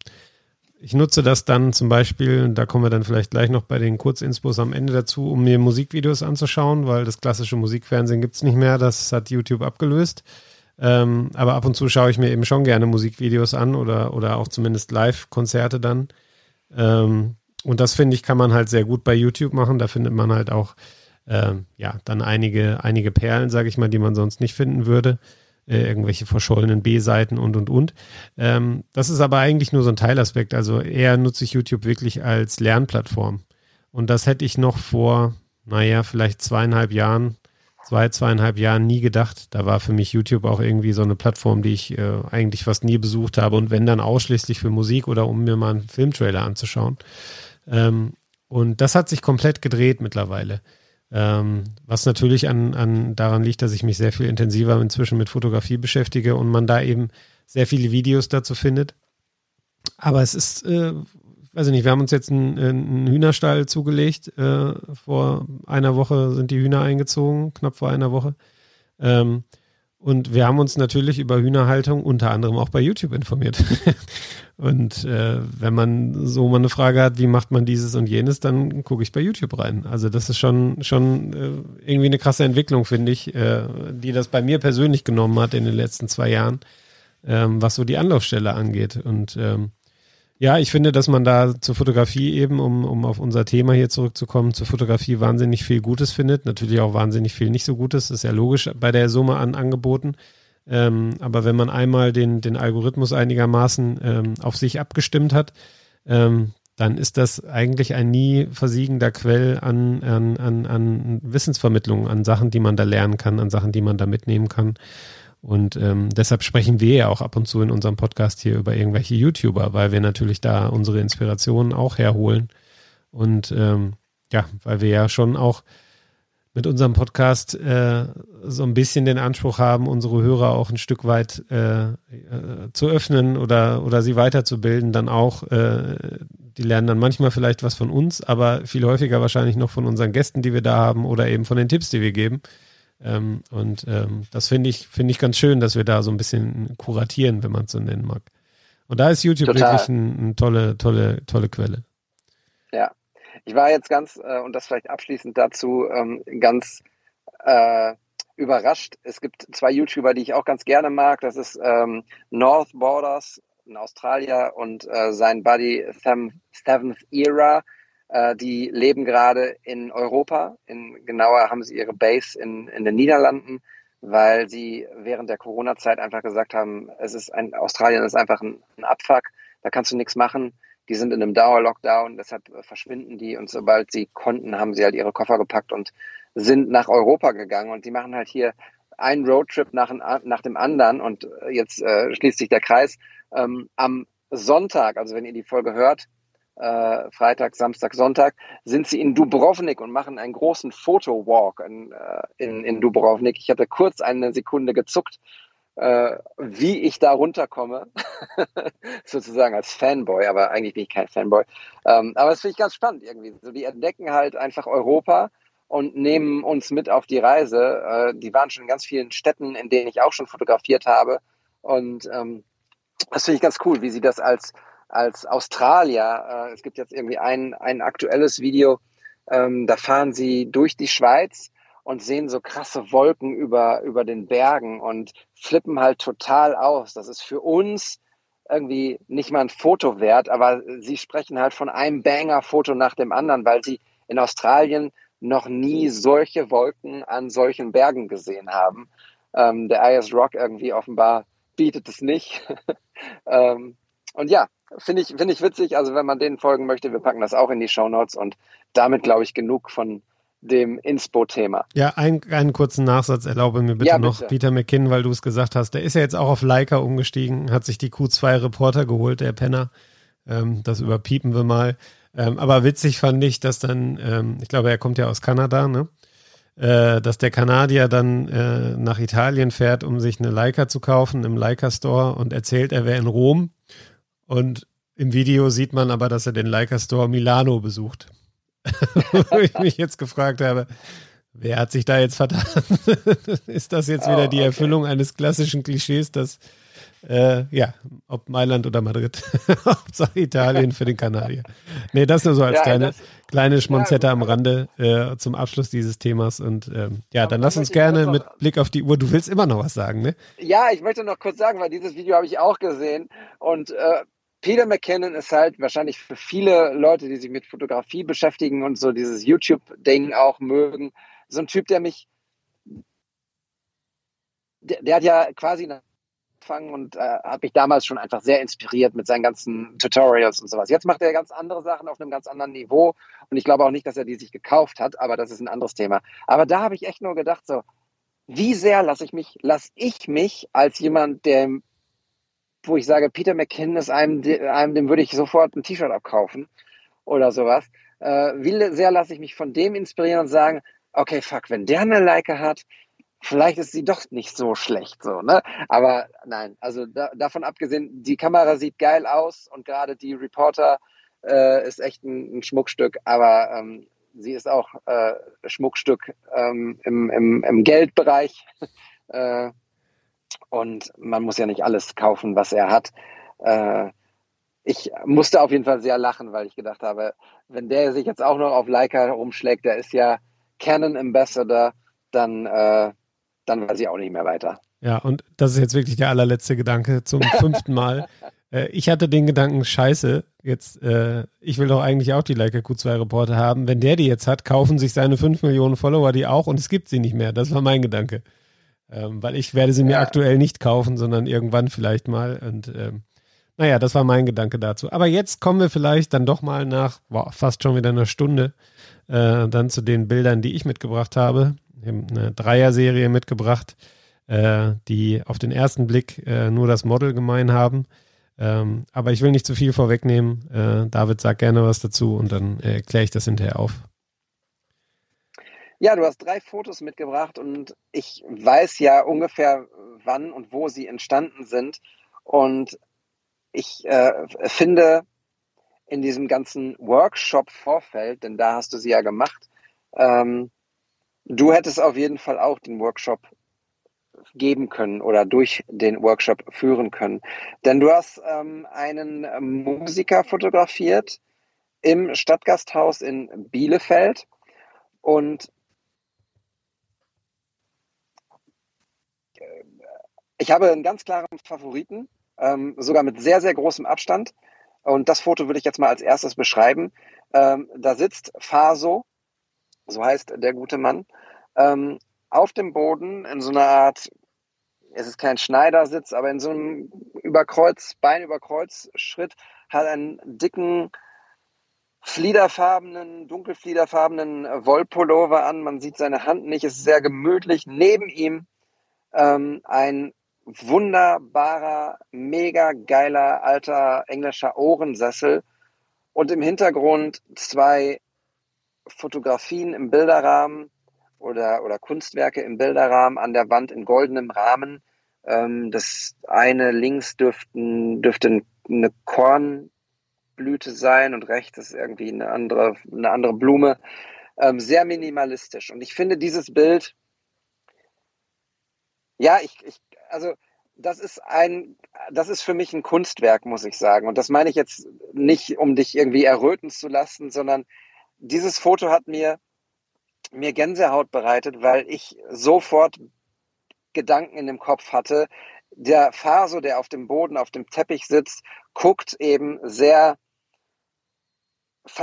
Speaker 2: ich nutze das dann zum Beispiel, da kommen wir dann vielleicht gleich noch bei den Kurzinspos am Ende dazu, um mir Musikvideos anzuschauen, weil das klassische Musikfernsehen gibt es nicht mehr, das hat YouTube abgelöst. Ähm, aber ab und zu schaue ich mir eben schon gerne Musikvideos an oder, oder auch zumindest Live-Konzerte dann. Ähm, und das finde ich, kann man halt sehr gut bei YouTube machen. Da findet man halt auch, äh, ja, dann einige, einige Perlen, sage ich mal, die man sonst nicht finden würde. Äh, irgendwelche verschollenen B-Seiten und, und, und. Ähm, das ist aber eigentlich nur so ein Teilaspekt. Also eher nutze ich YouTube wirklich als Lernplattform. Und das hätte ich noch vor, naja, vielleicht zweieinhalb Jahren, zwei, zweieinhalb Jahren nie gedacht. Da war für mich YouTube auch irgendwie so eine Plattform, die ich äh, eigentlich fast nie besucht habe und wenn dann ausschließlich für Musik oder um mir mal einen Filmtrailer anzuschauen. Ähm, und das hat sich komplett gedreht mittlerweile. Ähm, was natürlich an, an daran liegt, dass ich mich sehr viel intensiver inzwischen mit Fotografie beschäftige und man da eben sehr viele Videos dazu findet. Aber es ist, äh, weiß ich nicht, wir haben uns jetzt einen, einen Hühnerstall zugelegt. Äh, vor einer Woche sind die Hühner eingezogen, knapp vor einer Woche. Ähm, und wir haben uns natürlich über Hühnerhaltung unter anderem auch bei YouTube informiert. und äh, wenn man so mal eine Frage hat, wie macht man dieses und jenes, dann gucke ich bei YouTube rein. Also das ist schon, schon äh, irgendwie eine krasse Entwicklung, finde ich, äh, die das bei mir persönlich genommen hat in den letzten zwei Jahren, ähm, was so die Anlaufstelle angeht. Und ähm, ja, ich finde, dass man da zur Fotografie eben, um, um auf unser Thema hier zurückzukommen, zur Fotografie wahnsinnig viel Gutes findet. Natürlich auch wahnsinnig viel nicht so Gutes. Das ist ja logisch bei der Summe an Angeboten. Ähm, aber wenn man einmal den, den Algorithmus einigermaßen ähm, auf sich abgestimmt hat, ähm, dann ist das eigentlich ein nie versiegender Quell an, an, an, an Wissensvermittlung, an Sachen, die man da lernen kann, an Sachen, die man da mitnehmen kann. Und ähm, deshalb sprechen wir ja auch ab und zu in unserem Podcast hier über irgendwelche YouTuber, weil wir natürlich da unsere Inspirationen auch herholen. Und ähm, ja, weil wir ja schon auch mit unserem Podcast äh, so ein bisschen den Anspruch haben, unsere Hörer auch ein Stück weit äh, äh, zu öffnen oder, oder sie weiterzubilden, dann auch, äh, die lernen dann manchmal vielleicht was von uns, aber viel häufiger wahrscheinlich noch von unseren Gästen, die wir da haben oder eben von den Tipps, die wir geben. Ähm, und ähm, das finde ich, finde ich ganz schön, dass wir da so ein bisschen kuratieren, wenn man es so nennen mag. Und da ist YouTube Total. wirklich eine ein tolle, tolle, tolle Quelle.
Speaker 1: Ja. Ich war jetzt ganz, äh, und das vielleicht abschließend dazu, ähm, ganz äh, überrascht. Es gibt zwei YouTuber, die ich auch ganz gerne mag. Das ist ähm, North Borders, ein Australier, und äh, sein Buddy Seventh Era. Äh, die leben gerade in Europa. In, genauer haben sie ihre Base in, in den Niederlanden, weil sie während der Corona-Zeit einfach gesagt haben, es ist ein, Australien ist einfach ein, ein Abfuck, da kannst du nichts machen. Die sind in einem Dauer-Lockdown, deshalb verschwinden die und sobald sie konnten, haben sie halt ihre Koffer gepackt und sind nach Europa gegangen und die machen halt hier einen Roadtrip nach, nach dem anderen und jetzt äh, schließt sich der Kreis. Ähm, am Sonntag, also wenn ihr die Folge hört, äh, Freitag, Samstag, Sonntag, sind sie in Dubrovnik und machen einen großen Fotowalk in, äh, in, in Dubrovnik. Ich hatte kurz eine Sekunde gezuckt, äh, wie ich da runterkomme, sozusagen als Fanboy, aber eigentlich bin ich kein Fanboy. Ähm, aber das finde ich ganz spannend irgendwie. So, die entdecken halt einfach Europa und nehmen uns mit auf die Reise. Äh, die waren schon in ganz vielen Städten, in denen ich auch schon fotografiert habe. Und ähm, das finde ich ganz cool, wie sie das als, als Australier, äh, es gibt jetzt irgendwie ein, ein aktuelles Video, ähm, da fahren sie durch die Schweiz und sehen so krasse Wolken über, über den Bergen und flippen halt total aus. Das ist für uns irgendwie nicht mal ein Foto wert, aber sie sprechen halt von einem Banger-Foto nach dem anderen, weil sie in Australien noch nie solche Wolken an solchen Bergen gesehen haben. Ähm, der IS Rock irgendwie offenbar bietet es nicht. ähm, und ja, finde ich, finde ich witzig. Also wenn man denen folgen möchte, wir packen das auch in die Show Notes und damit glaube ich genug von dem Inspo-Thema.
Speaker 2: Ja, ein, einen kurzen Nachsatz erlaube mir bitte, ja, bitte. noch, Peter McKinn, weil du es gesagt hast. Der ist ja jetzt auch auf Leica umgestiegen, hat sich die Q2 Reporter geholt, der Penner. Ähm, das überpiepen wir mal. Ähm, aber witzig fand ich, dass dann, ähm, ich glaube, er kommt ja aus Kanada, ne? Äh, dass der Kanadier dann äh, nach Italien fährt, um sich eine Leica zu kaufen im Leica Store und erzählt, er wäre in Rom. Und im Video sieht man aber, dass er den Leica Store Milano besucht. Wo ich mich jetzt gefragt habe, wer hat sich da jetzt vertan? Ist das jetzt wieder oh, die Erfüllung eines klassischen Klischees, dass äh, ja, ob Mailand oder Madrid, Hauptsache Italien für den Kanadier. Nee, das nur so als ja, kleine, das, kleine Schmonzette ja, am Rande äh, zum Abschluss dieses Themas. Und ähm, ja, dann lass uns gerne mit Blick auf die Uhr, du willst immer noch was sagen, ne?
Speaker 1: Ja, ich möchte noch kurz sagen, weil dieses Video habe ich auch gesehen und äh, Peter McKinnon ist halt wahrscheinlich für viele Leute, die sich mit Fotografie beschäftigen und so dieses YouTube-Ding auch mögen, so ein Typ, der mich, der, der hat ja quasi angefangen und äh, hat mich damals schon einfach sehr inspiriert mit seinen ganzen Tutorials und sowas. Jetzt macht er ganz andere Sachen auf einem ganz anderen Niveau und ich glaube auch nicht, dass er die sich gekauft hat, aber das ist ein anderes Thema. Aber da habe ich echt nur gedacht, so, wie sehr lasse ich mich, lasse ich mich als jemand, der wo ich sage, Peter McKinnon ist einem, einem dem würde ich sofort ein T-Shirt abkaufen oder sowas. Äh, wie sehr lasse ich mich von dem inspirieren und sagen, okay, fuck, wenn der eine Leica hat, vielleicht ist sie doch nicht so schlecht so, ne? Aber nein, also da, davon abgesehen, die Kamera sieht geil aus und gerade die Reporter äh, ist echt ein, ein Schmuckstück, aber ähm, sie ist auch äh, Schmuckstück ähm, im, im, im Geldbereich. äh, und man muss ja nicht alles kaufen, was er hat. Äh, ich musste auf jeden Fall sehr lachen, weil ich gedacht habe, wenn der sich jetzt auch noch auf Leica rumschlägt, der ist ja Canon Ambassador, dann, äh, dann weiß ich auch nicht mehr weiter.
Speaker 2: Ja, und das ist jetzt wirklich der allerletzte Gedanke zum fünften Mal. äh, ich hatte den Gedanken, scheiße, jetzt, äh, ich will doch eigentlich auch die Leica Q2 Reporter haben. Wenn der die jetzt hat, kaufen sich seine 5 Millionen Follower die auch und es gibt sie nicht mehr. Das war mein Gedanke. Ähm, weil ich werde sie mir ja. aktuell nicht kaufen, sondern irgendwann vielleicht mal. Und ähm, naja, das war mein Gedanke dazu. Aber jetzt kommen wir vielleicht dann doch mal nach boah, fast schon wieder einer Stunde äh, dann zu den Bildern, die ich mitgebracht habe. Ich habe eine Dreier-Serie mitgebracht, äh, die auf den ersten Blick äh, nur das Model gemein haben. Ähm, aber ich will nicht zu viel vorwegnehmen. Äh, David sagt gerne was dazu und dann äh, erkläre ich das hinterher auf.
Speaker 1: Ja, du hast drei Fotos mitgebracht und ich weiß ja ungefähr, wann und wo sie entstanden sind. Und ich äh, finde in diesem ganzen Workshop-Vorfeld, denn da hast du sie ja gemacht, ähm, du hättest auf jeden Fall auch den Workshop geben können oder durch den Workshop führen können. Denn du hast ähm, einen Musiker fotografiert im Stadtgasthaus in Bielefeld und Ich habe einen ganz klaren Favoriten, ähm, sogar mit sehr, sehr großem Abstand. Und das Foto würde ich jetzt mal als erstes beschreiben. Ähm, da sitzt Faso, so heißt der gute Mann, ähm, auf dem Boden in so einer Art, es ist kein Schneidersitz, aber in so einem Überkreuz, Beinüberkreuz-Schritt, hat einen dicken, fliederfarbenen, dunkelfliederfarbenen Wollpullover an. Man sieht seine Hand nicht, es ist sehr gemütlich. Neben ihm ähm, ein wunderbarer, mega geiler alter englischer Ohrensessel und im Hintergrund zwei Fotografien im Bilderrahmen oder, oder Kunstwerke im Bilderrahmen an der Wand in goldenem Rahmen. Ähm, das eine links dürften, dürfte eine Kornblüte sein und rechts ist irgendwie eine andere, eine andere Blume. Ähm, sehr minimalistisch. Und ich finde dieses Bild, ja, ich, ich also das ist ein, das ist für mich ein Kunstwerk, muss ich sagen. Und das meine ich jetzt nicht, um dich irgendwie erröten zu lassen, sondern dieses Foto hat mir, mir Gänsehaut bereitet, weil ich sofort Gedanken in dem Kopf hatte. Der Faso, der auf dem Boden, auf dem Teppich sitzt, guckt eben sehr,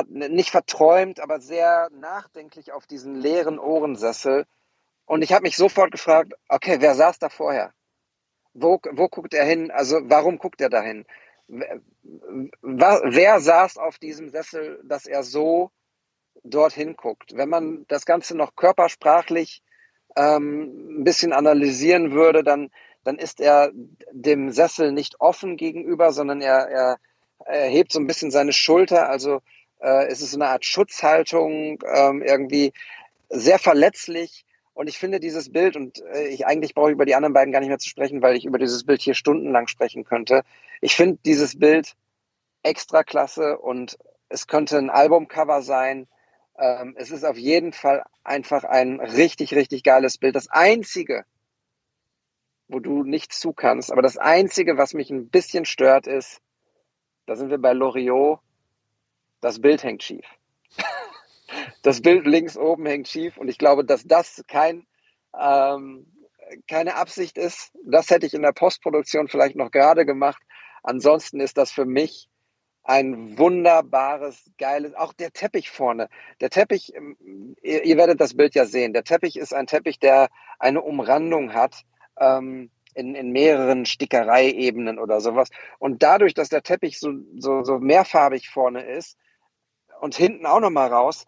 Speaker 1: nicht verträumt, aber sehr nachdenklich auf diesen leeren Ohrensessel. Und ich habe mich sofort gefragt, okay, wer saß da vorher? Wo, wo guckt er hin? Also warum guckt er dahin? Wer, wer saß auf diesem Sessel, dass er so dorthin guckt? Wenn man das Ganze noch körpersprachlich ähm, ein bisschen analysieren würde, dann, dann ist er dem Sessel nicht offen gegenüber, sondern er, er, er hebt so ein bisschen seine Schulter. Also äh, es ist eine Art Schutzhaltung, ähm, irgendwie sehr verletzlich und ich finde dieses Bild, und äh, ich eigentlich brauche ich über die anderen beiden gar nicht mehr zu sprechen, weil ich über dieses Bild hier stundenlang sprechen könnte. Ich finde dieses Bild extra klasse und es könnte ein Albumcover sein. Ähm, es ist auf jeden Fall einfach ein richtig, richtig geiles Bild. Das einzige, wo du nichts zu kannst, aber das einzige, was mich ein bisschen stört, ist, da sind wir bei Loriot, das Bild hängt schief das Bild links oben hängt schief und ich glaube, dass das kein, ähm, keine Absicht ist. Das hätte ich in der Postproduktion vielleicht noch gerade gemacht. Ansonsten ist das für mich ein wunderbares, geiles, auch der Teppich vorne. Der Teppich, ähm, ihr, ihr werdet das Bild ja sehen. Der Teppich ist ein Teppich, der eine Umrandung hat. Ähm, in, in mehreren Stickereiebenen oder sowas. Und dadurch, dass der Teppich so, so, so mehrfarbig vorne ist und hinten auch nochmal raus,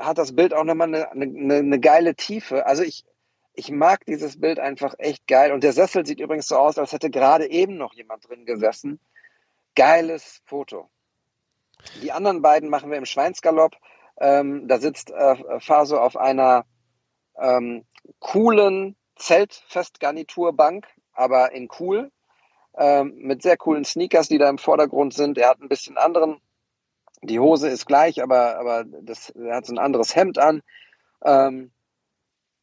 Speaker 1: hat das Bild auch nochmal eine, eine, eine geile Tiefe. Also ich, ich mag dieses Bild einfach echt geil. Und der Sessel sieht übrigens so aus, als hätte gerade eben noch jemand drin gesessen. Geiles Foto. Die anderen beiden machen wir im Schweinsgalopp. Ähm, da sitzt äh, Faso auf einer ähm, coolen Zeltfestgarniturbank, aber in cool, ähm, mit sehr coolen Sneakers, die da im Vordergrund sind. Er hat ein bisschen anderen die Hose ist gleich, aber, aber das er hat so ein anderes Hemd an. Ähm,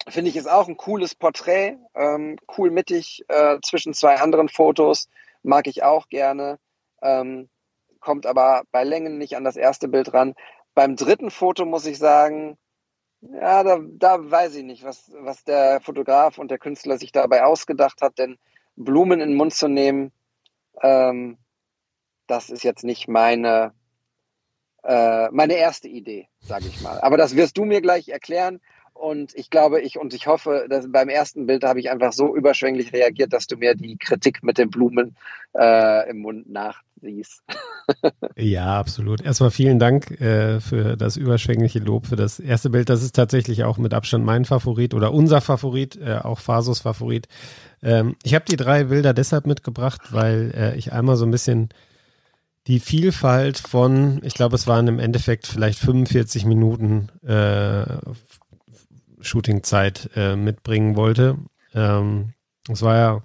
Speaker 1: Finde ich ist auch ein cooles Porträt, ähm, cool mittig äh, zwischen zwei anderen Fotos, mag ich auch gerne. Ähm, kommt aber bei Längen nicht an das erste Bild ran. Beim dritten Foto muss ich sagen, ja, da, da weiß ich nicht, was, was der Fotograf und der Künstler sich dabei ausgedacht hat, denn Blumen in den Mund zu nehmen, ähm, das ist jetzt nicht meine, äh, meine erste Idee, sage ich mal. Aber das wirst du mir gleich erklären. Und ich glaube, ich und ich hoffe, dass beim ersten Bild habe ich einfach so überschwänglich reagiert, dass du mir die Kritik mit den Blumen äh, im Mund nachsiehst.
Speaker 2: ja, absolut. Erstmal vielen Dank äh, für das überschwängliche Lob für das erste Bild. Das ist tatsächlich auch mit Abstand mein Favorit oder unser Favorit, äh, auch Fasos Favorit. Ähm, ich habe die drei Bilder deshalb mitgebracht, weil äh, ich einmal so ein bisschen die Vielfalt von, ich glaube, es waren im Endeffekt vielleicht 45 Minuten äh, Shootingzeit äh, mitbringen wollte. Ähm, es war ja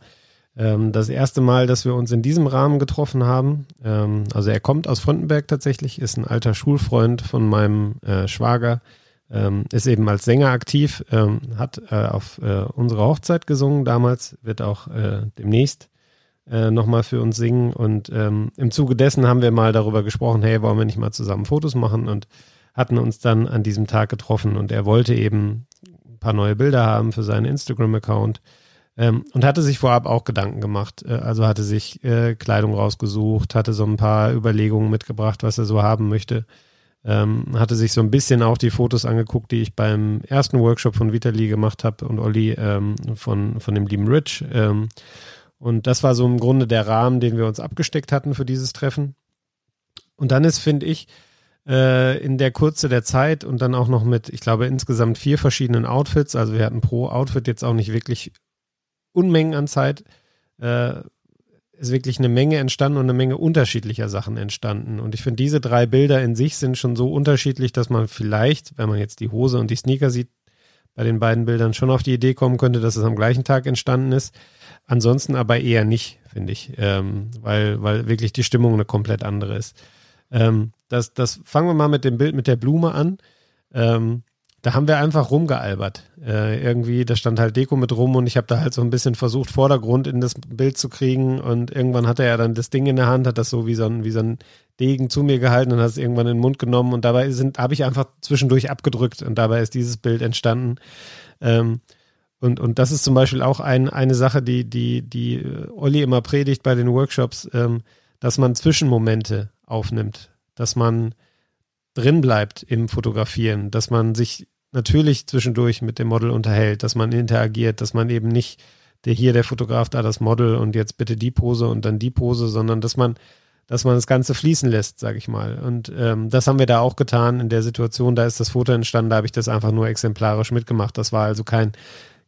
Speaker 2: ähm, das erste Mal, dass wir uns in diesem Rahmen getroffen haben. Ähm, also er kommt aus Frontenberg tatsächlich, ist ein alter Schulfreund von meinem äh, Schwager, ähm, ist eben als Sänger aktiv, ähm, hat äh, auf äh, unserer Hochzeit gesungen damals, wird auch äh, demnächst äh, nochmal für uns singen. Und ähm, im Zuge dessen haben wir mal darüber gesprochen, hey, wollen wir nicht mal zusammen Fotos machen und hatten uns dann an diesem Tag getroffen und er wollte eben ein paar neue Bilder haben für seinen Instagram-Account ähm, und hatte sich vorab auch Gedanken gemacht. Äh, also hatte sich äh, Kleidung rausgesucht, hatte so ein paar Überlegungen mitgebracht, was er so haben möchte. Ähm, hatte sich so ein bisschen auch die Fotos angeguckt, die ich beim ersten Workshop von Vitali gemacht habe und Olli ähm, von, von dem lieben Rich. Und das war so im Grunde der Rahmen, den wir uns abgesteckt hatten für dieses Treffen. Und dann ist, finde ich, äh, in der Kurze der Zeit und dann auch noch mit, ich glaube, insgesamt vier verschiedenen Outfits. Also wir hatten pro Outfit jetzt auch nicht wirklich Unmengen an Zeit. äh, ist wirklich eine Menge entstanden und eine Menge unterschiedlicher Sachen entstanden. Und ich finde, diese drei Bilder in sich sind schon so unterschiedlich, dass man vielleicht, wenn man jetzt die Hose und die Sneaker sieht, bei den beiden Bildern schon auf die Idee kommen könnte, dass es am gleichen Tag entstanden ist. Ansonsten aber eher nicht, finde ich, ähm, weil, weil wirklich die Stimmung eine komplett andere ist. Ähm, das, das fangen wir mal mit dem Bild mit der Blume an. Ähm, da haben wir einfach rumgealbert. Äh, irgendwie, da stand halt Deko mit rum und ich habe da halt so ein bisschen versucht, Vordergrund in das Bild zu kriegen und irgendwann hatte er dann das Ding in der Hand, hat das so wie so ein, wie so ein Degen zu mir gehalten und hat es irgendwann in den Mund genommen und dabei habe ich einfach zwischendurch abgedrückt und dabei ist dieses Bild entstanden. Ähm, und, und das ist zum Beispiel auch ein, eine Sache, die, die, die Olli immer predigt bei den Workshops, ähm, dass man Zwischenmomente aufnimmt, dass man drin bleibt im Fotografieren, dass man sich natürlich zwischendurch mit dem Model unterhält, dass man interagiert, dass man eben nicht der hier der Fotograf da das Model und jetzt bitte die Pose und dann die Pose, sondern dass man dass man das Ganze fließen lässt, sage ich mal. Und ähm, das haben wir da auch getan in der Situation. Da ist das Foto entstanden, da habe ich das einfach nur exemplarisch mitgemacht. Das war also kein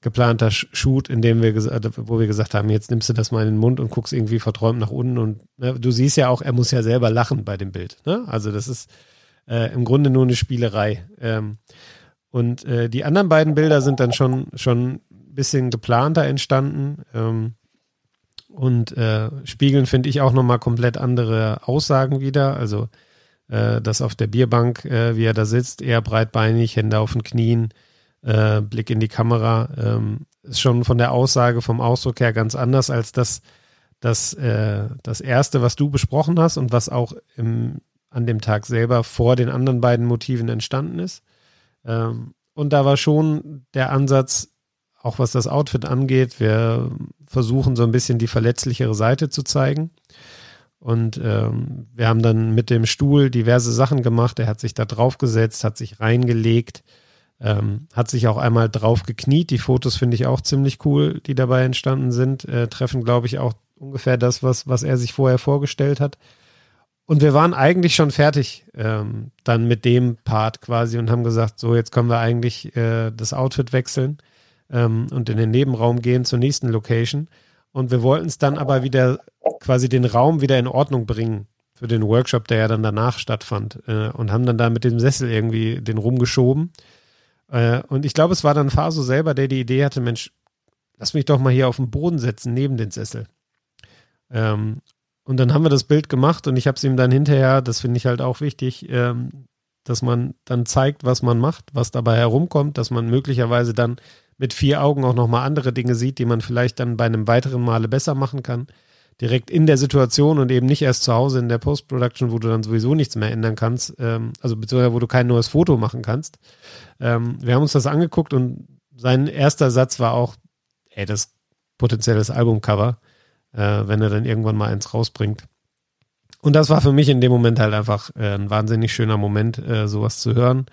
Speaker 2: geplanter Shoot, in dem wir wo wir gesagt haben, jetzt nimmst du das mal in den Mund und guckst irgendwie verträumt nach unten und ne, du siehst ja auch, er muss ja selber lachen bei dem Bild. Ne? Also das ist äh, im Grunde nur eine Spielerei. Ähm, und äh, die anderen beiden Bilder sind dann schon, schon ein bisschen geplanter entstanden. Ähm, und äh, spiegeln, finde ich, auch nochmal komplett andere Aussagen wieder. Also äh, das auf der Bierbank, äh, wie er da sitzt, eher breitbeinig, Hände auf den Knien, äh, Blick in die Kamera, ähm, ist schon von der Aussage, vom Ausdruck her ganz anders als das, das, äh, das erste, was du besprochen hast und was auch im, an dem Tag selber vor den anderen beiden Motiven entstanden ist. Ähm, und da war schon der Ansatz, auch was das Outfit angeht, wir versuchen so ein bisschen die verletzlichere Seite zu zeigen. Und ähm, wir haben dann mit dem Stuhl diverse Sachen gemacht. Er hat sich da draufgesetzt, hat sich reingelegt, ähm, hat sich auch einmal drauf gekniet. Die Fotos finde ich auch ziemlich cool, die dabei entstanden sind. Äh, treffen, glaube ich, auch ungefähr das, was, was er sich vorher vorgestellt hat. Und wir waren eigentlich schon fertig ähm, dann mit dem Part quasi und haben gesagt, so jetzt können wir eigentlich äh, das Outfit wechseln ähm, und in den Nebenraum gehen zur nächsten Location. Und wir wollten es dann aber wieder quasi den Raum wieder in Ordnung bringen für den Workshop, der ja dann danach stattfand. Äh, und haben dann da mit dem Sessel irgendwie den rumgeschoben. Äh, und ich glaube, es war dann Faso selber, der die Idee hatte, Mensch, lass mich doch mal hier auf den Boden setzen, neben den Sessel. Ähm, und dann haben wir das Bild gemacht und ich habe es ihm dann hinterher, das finde ich halt auch wichtig, ähm, dass man dann zeigt, was man macht, was dabei herumkommt, dass man möglicherweise dann mit vier Augen auch nochmal andere Dinge sieht, die man vielleicht dann bei einem weiteren Male besser machen kann. Direkt in der Situation und eben nicht erst zu Hause in der Post-Production, wo du dann sowieso nichts mehr ändern kannst, ähm, also beziehungsweise wo du kein neues Foto machen kannst. Ähm, wir haben uns das angeguckt und sein erster Satz war auch, ey, das potenzielles Albumcover äh, wenn er dann irgendwann mal eins rausbringt. Und das war für mich in dem Moment halt einfach äh, ein wahnsinnig schöner Moment, äh, sowas zu hören.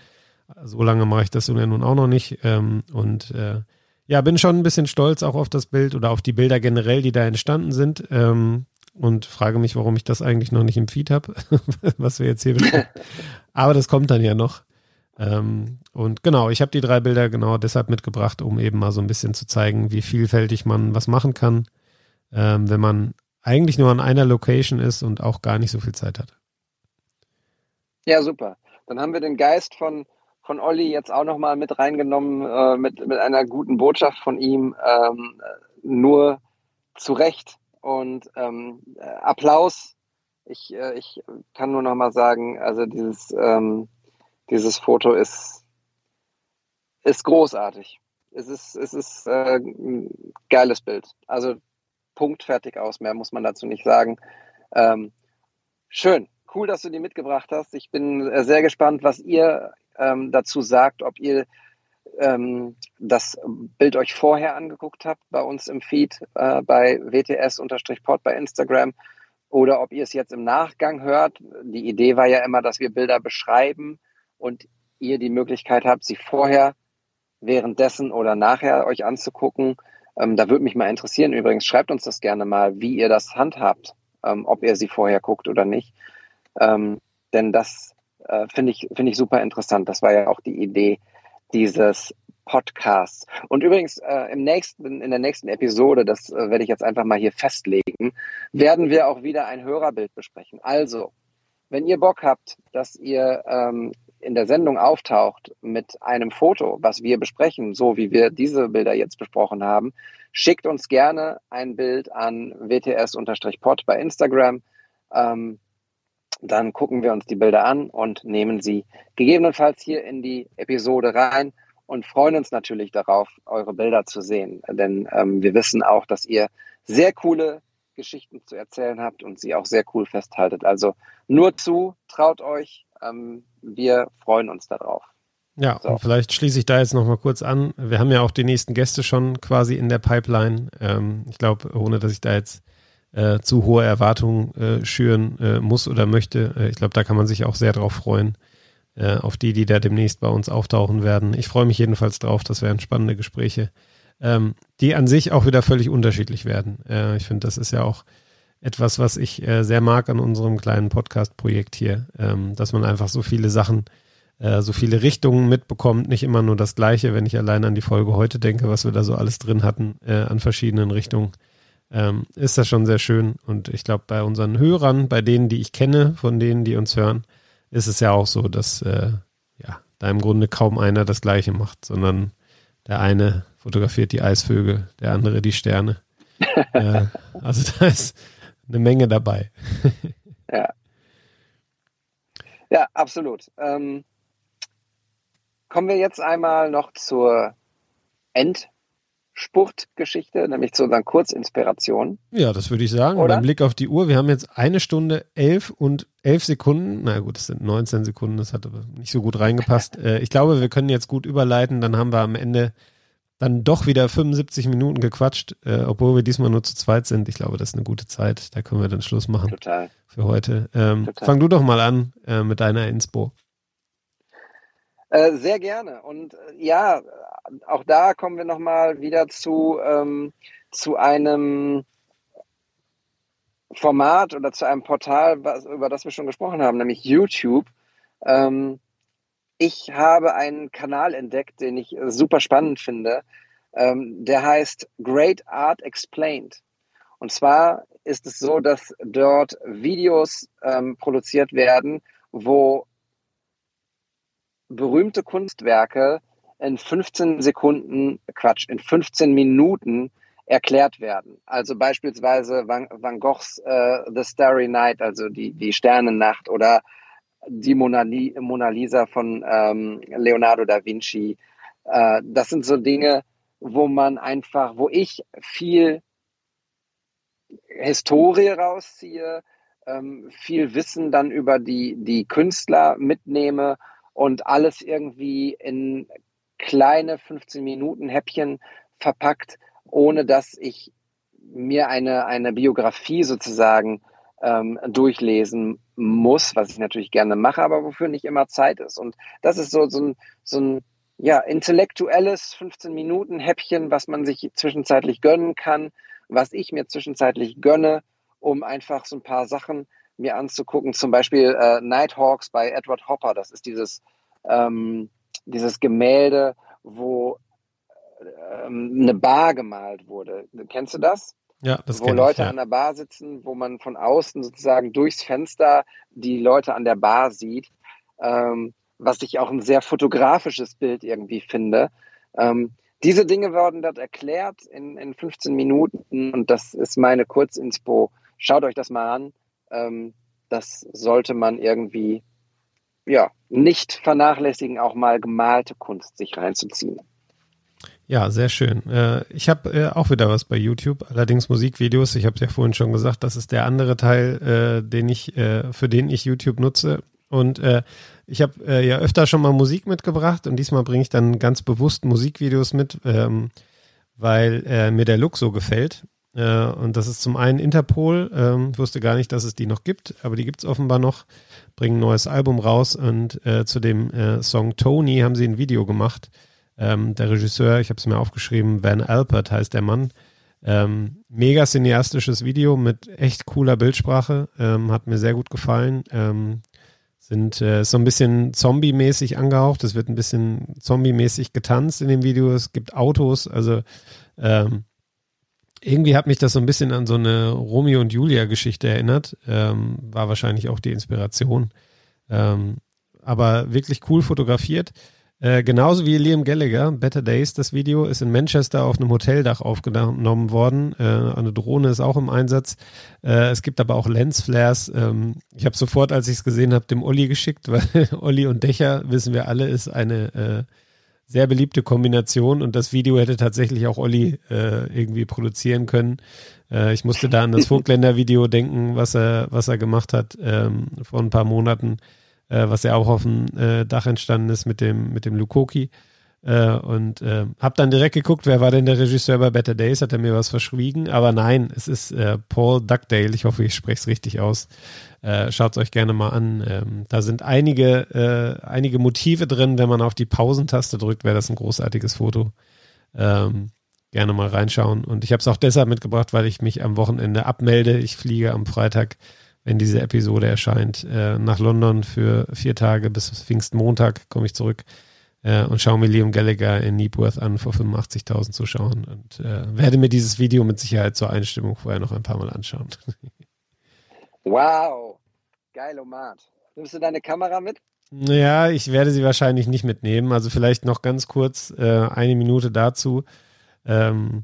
Speaker 2: So lange mache ich das nun auch noch nicht. Ähm, und äh, ja, bin schon ein bisschen stolz auch auf das Bild oder auf die Bilder generell, die da entstanden sind. Ähm, und frage mich, warum ich das eigentlich noch nicht im Feed habe, was wir jetzt hier besprechen. Aber das kommt dann ja noch. Ähm, und genau, ich habe die drei Bilder genau deshalb mitgebracht, um eben mal so ein bisschen zu zeigen, wie vielfältig man was machen kann ähm, wenn man eigentlich nur an einer Location ist und auch gar nicht so viel Zeit hat.
Speaker 1: Ja, super. Dann haben wir den Geist von, von Olli jetzt auch nochmal mit reingenommen, äh, mit, mit einer guten Botschaft von ihm. Ähm, nur zu Recht und ähm, Applaus. Ich, äh, ich kann nur nochmal sagen, also dieses, ähm, dieses Foto ist, ist großartig. Es ist, es ist äh, ein geiles Bild. Also Punkt, fertig aus. Mehr muss man dazu nicht sagen. Ähm, schön. Cool, dass du die mitgebracht hast. Ich bin äh, sehr gespannt, was ihr ähm, dazu sagt, ob ihr ähm, das Bild euch vorher angeguckt habt bei uns im Feed äh, bei WTS-Pod bei Instagram oder ob ihr es jetzt im Nachgang hört. Die Idee war ja immer, dass wir Bilder beschreiben und ihr die Möglichkeit habt, sie vorher, währenddessen oder nachher euch anzugucken. Ähm, da würde mich mal interessieren, übrigens, schreibt uns das gerne mal, wie ihr das handhabt, ähm, ob ihr sie vorher guckt oder nicht. Ähm, denn das äh, finde ich, finde ich super interessant. Das war ja auch die Idee dieses Podcasts. Und übrigens äh, im nächsten, in der nächsten Episode, das äh, werde ich jetzt einfach mal hier festlegen, werden wir auch wieder ein Hörerbild besprechen. Also, wenn ihr Bock habt, dass ihr ähm, in der Sendung auftaucht mit einem Foto, was wir besprechen, so wie wir diese Bilder jetzt besprochen haben, schickt uns gerne ein Bild an wts-pod bei Instagram. Ähm, dann gucken wir uns die Bilder an und nehmen sie gegebenenfalls hier in die Episode rein und freuen uns natürlich darauf, eure Bilder zu sehen. Denn ähm, wir wissen auch, dass ihr sehr coole Geschichten zu erzählen habt und sie auch sehr cool festhaltet. Also nur zu, traut euch, ähm, wir freuen uns darauf.
Speaker 2: Ja, so. und vielleicht schließe ich da jetzt nochmal kurz an. Wir haben ja auch die nächsten Gäste schon quasi in der Pipeline. Ähm, ich glaube, ohne dass ich da jetzt äh, zu hohe Erwartungen äh, schüren äh, muss oder möchte. Äh, ich glaube, da kann man sich auch sehr drauf freuen, äh, auf die, die da demnächst bei uns auftauchen werden. Ich freue mich jedenfalls drauf, das wären spannende Gespräche, ähm, die an sich auch wieder völlig unterschiedlich werden. Äh, ich finde, das ist ja auch etwas, was ich sehr mag an unserem kleinen Podcast-Projekt hier, ähm, dass man einfach so viele Sachen so viele Richtungen mitbekommt, nicht immer nur das Gleiche, wenn ich allein an die Folge heute denke, was wir da so alles drin hatten, äh, an verschiedenen Richtungen ähm, ist das schon sehr schön. Und ich glaube, bei unseren Hörern, bei denen, die ich kenne, von denen, die uns hören, ist es ja auch so, dass äh, ja, da im Grunde kaum einer das Gleiche macht, sondern der eine fotografiert die Eisvögel, der andere die Sterne. äh, also da ist eine Menge dabei.
Speaker 1: ja. Ja, absolut. Ähm, kommen wir jetzt einmal noch zur End Spurtgeschichte, nämlich zu unseren Kurzinspirationen.
Speaker 2: Ja, das würde ich sagen. Oder? Beim Blick auf die Uhr, wir haben jetzt eine Stunde elf und elf Sekunden. Na gut, das sind 19 Sekunden, das hat aber nicht so gut reingepasst. äh, ich glaube, wir können jetzt gut überleiten, dann haben wir am Ende dann doch wieder 75 Minuten gequatscht, äh, obwohl wir diesmal nur zu zweit sind. Ich glaube, das ist eine gute Zeit. Da können wir dann Schluss machen.
Speaker 1: Total.
Speaker 2: Für heute. Ähm, Total. Fang du doch mal an äh, mit deiner Inspo.
Speaker 1: Äh, sehr gerne. Und äh, ja, auch da kommen wir nochmal wieder zu, ähm, zu einem Format oder zu einem Portal, was, über das wir schon gesprochen haben, nämlich YouTube. Ähm, ich habe einen Kanal entdeckt, den ich super spannend finde. Ähm, der heißt Great Art Explained. Und zwar ist es so, dass dort Videos ähm, produziert werden, wo berühmte Kunstwerke in 15 Sekunden, Quatsch, in 15 Minuten erklärt werden. Also beispielsweise Van, Van Goghs äh, The Starry Night, also die, die Sternennacht oder die Mona, Mona Lisa von ähm, Leonardo da Vinci. Äh, das sind so Dinge, wo man einfach, wo ich viel Historie rausziehe, ähm, viel Wissen dann über die, die Künstler mitnehme und alles irgendwie in kleine 15 Minuten Häppchen verpackt, ohne dass ich mir eine, eine Biografie sozusagen ähm, durchlesen muss, was ich natürlich gerne mache, aber wofür nicht immer Zeit ist. Und das ist so, so ein, so ein ja, intellektuelles 15 Minuten Häppchen, was man sich zwischenzeitlich gönnen kann, was ich mir zwischenzeitlich gönne, um einfach so ein paar Sachen mir anzugucken. Zum Beispiel äh, Nighthawks bei Edward Hopper. Das ist dieses, ähm, dieses Gemälde, wo ähm, eine Bar gemalt wurde. Kennst du das?
Speaker 2: Ja, das
Speaker 1: Wo Leute
Speaker 2: ich, ja.
Speaker 1: an der Bar sitzen, wo man von außen sozusagen durchs Fenster die Leute an der Bar sieht, ähm, was ich auch ein sehr fotografisches Bild irgendwie finde. Ähm, diese Dinge werden dort erklärt in, in 15 Minuten und das ist meine Kurzinspo. Schaut euch das mal an. Ähm, das sollte man irgendwie ja, nicht vernachlässigen, auch mal gemalte Kunst sich reinzuziehen.
Speaker 2: Ja, sehr schön. Äh, ich habe äh, auch wieder was bei YouTube, allerdings Musikvideos. Ich habe ja vorhin schon gesagt, das ist der andere Teil, äh, den ich, für den ich YouTube nutze. Und ich habe ja öfter schon mal Musik mitgebracht und diesmal bringe ich dann ganz bewusst Musikvideos mit, ähm, weil mir der Look so gefällt. und das ist zum einen Interpol. Ähm, ich wusste gar nicht, dass es die noch gibt, aber die gibt es offenbar noch bringen ein neues Album raus und zu dem Song Tony haben sie ein Video gemacht. Ähm, der Regisseur, ich habe es mir aufgeschrieben, Van Alpert heißt der Mann. Ähm, mega cineastisches Video mit echt cooler Bildsprache, ähm, hat mir sehr gut gefallen. Ähm, Sind äh, so ein bisschen Zombie-mäßig angehaucht. Es wird ein bisschen Zombie-mäßig getanzt in dem Video. Es gibt Autos. Also ähm, irgendwie hat mich das so ein bisschen an so eine Romeo und Julia-Geschichte erinnert. Ähm, war wahrscheinlich auch die Inspiration. Ähm, aber wirklich cool fotografiert. Äh, genauso wie Liam Gallagher, Better Days, das Video ist in Manchester auf einem Hoteldach aufgenommen worden. Äh, eine Drohne ist auch im Einsatz. Äh, es gibt aber auch Lensflares. Ähm, ich habe sofort, als ich es gesehen habe, dem Olli geschickt, weil Olli und Dächer, wissen wir alle, ist eine äh, sehr beliebte Kombination und das Video hätte tatsächlich auch Olli äh, irgendwie produzieren können. Ich musste da an das Vogtländer-Video denken, was er, was er gemacht hat ähm, vor ein paar Monaten äh, was ja auch auf dem äh, Dach entstanden ist mit dem, mit dem Lukoki. Äh, und äh, habe dann direkt geguckt, wer war denn der Regisseur bei Better Days? Hat er mir was verschwiegen? Aber nein, es ist äh, Paul Dugdale. Ich hoffe, ich spreche es richtig aus. Äh, Schaut es euch gerne mal an. Ähm, da sind einige, äh, einige Motive drin. Wenn man auf die Pausentaste drückt, wäre das ein großartiges Foto. Ähm, gerne mal reinschauen. Und ich habe es auch deshalb mitgebracht, weil ich mich am Wochenende abmelde. Ich fliege am Freitag wenn diese Episode erscheint, äh, nach London für vier Tage bis Pfingstmontag komme ich zurück äh, und schaue mir Liam Gallagher in Nebworth an vor 85.000 Zuschauern und äh, werde mir dieses Video mit Sicherheit zur Einstimmung vorher noch ein paar Mal anschauen.
Speaker 1: wow, geil, Omar. Nimmst du deine Kamera mit?
Speaker 2: Ja, ich werde sie wahrscheinlich nicht mitnehmen. Also vielleicht noch ganz kurz äh, eine Minute dazu. Ähm,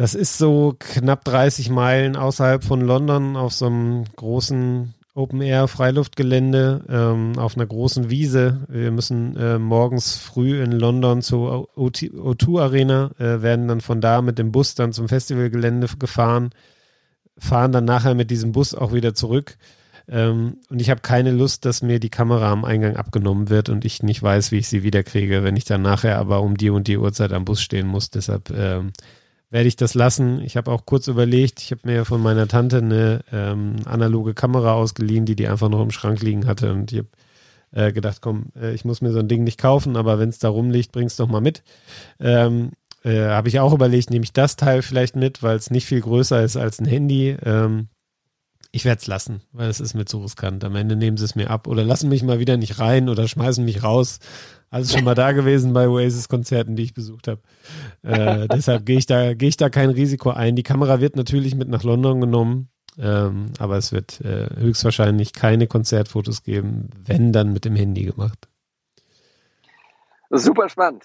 Speaker 2: das ist so knapp 30 Meilen außerhalb von London auf so einem großen Open-Air-Freiluftgelände ähm, auf einer großen Wiese. Wir müssen äh, morgens früh in London zur O2 Arena, äh, werden dann von da mit dem Bus dann zum Festivalgelände gefahren, fahren dann nachher mit diesem Bus auch wieder zurück. Ähm, und ich habe keine Lust, dass mir die Kamera am Eingang abgenommen wird und ich nicht weiß, wie ich sie wiederkriege, wenn ich dann nachher aber um die und die Uhrzeit am Bus stehen muss. Deshalb ähm, werde ich das lassen. Ich habe auch kurz überlegt, ich habe mir von meiner Tante eine ähm, analoge Kamera ausgeliehen, die die einfach noch im Schrank liegen hatte und ich habe äh, gedacht, komm, äh, ich muss mir so ein Ding nicht kaufen, aber wenn es da rumliegt, bring's doch mal mit. Ähm, äh, habe ich auch überlegt, nehme ich das Teil vielleicht mit, weil es nicht viel größer ist als ein Handy. Ähm, ich werde es lassen, weil es ist mir zu riskant. Am Ende nehmen sie es mir ab oder lassen mich mal wieder nicht rein oder schmeißen mich raus alles schon mal da gewesen bei Oasis-Konzerten, die ich besucht habe. Äh, deshalb gehe ich, da, geh ich da kein Risiko ein. Die Kamera wird natürlich mit nach London genommen, ähm, aber es wird äh, höchstwahrscheinlich keine Konzertfotos geben, wenn dann mit dem Handy gemacht.
Speaker 1: Super spannend.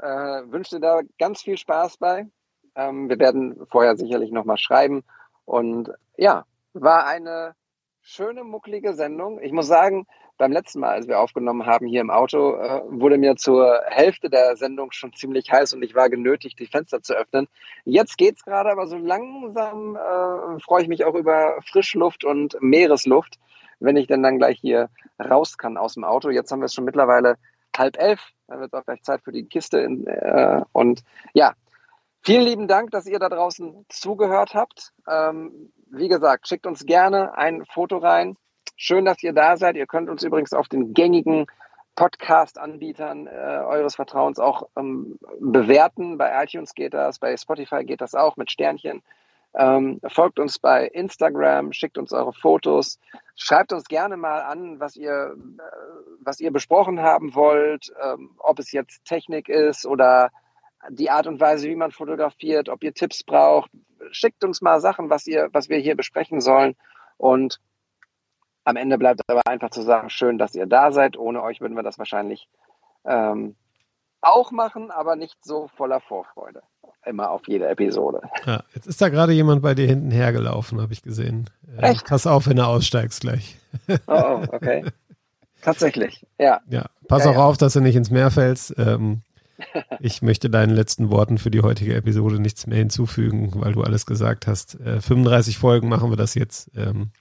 Speaker 1: Äh, wünsche dir da ganz viel Spaß bei. Ähm, wir werden vorher sicherlich nochmal schreiben. Und ja, war eine schöne, mucklige Sendung. Ich muss sagen, beim letzten Mal, als wir aufgenommen haben hier im Auto, äh, wurde mir zur Hälfte der Sendung schon ziemlich heiß und ich war genötigt, die Fenster zu öffnen. Jetzt geht's gerade, aber so langsam äh, freue ich mich auch über Frischluft und Meeresluft, wenn ich denn dann gleich hier raus kann aus dem Auto. Jetzt haben wir es schon mittlerweile halb elf. Dann wird es auch gleich Zeit für die Kiste. In, äh, und ja, vielen lieben Dank, dass ihr da draußen zugehört habt. Ähm, wie gesagt, schickt uns gerne ein Foto rein Schön, dass ihr da seid. Ihr könnt uns übrigens auf den gängigen Podcast-Anbietern äh, eures Vertrauens auch ähm, bewerten. Bei iTunes geht das, bei Spotify geht das auch mit Sternchen. Ähm, folgt uns bei Instagram, schickt uns eure Fotos, schreibt uns gerne mal an, was ihr, äh, was ihr besprochen haben wollt, ähm, ob es jetzt Technik ist oder die Art und Weise, wie man fotografiert, ob ihr Tipps braucht. Schickt uns mal Sachen, was ihr, was wir hier besprechen sollen. Und am Ende bleibt aber einfach zu sagen, schön, dass ihr da seid. Ohne euch würden wir das wahrscheinlich ähm, auch machen, aber nicht so voller Vorfreude. Immer auf jede Episode.
Speaker 2: Ja, jetzt ist da gerade jemand bei dir hinten hergelaufen, habe ich gesehen. Äh, Echt? Pass auf, wenn du aussteigst gleich.
Speaker 1: Oh, oh okay. Tatsächlich, ja.
Speaker 2: Ja, pass ja, auch ja. auf, dass du nicht ins Meer fällst. Ähm, ich möchte deinen letzten Worten für die heutige Episode nichts mehr hinzufügen, weil du alles gesagt hast. Äh, 35 Folgen machen wir das jetzt. Ähm,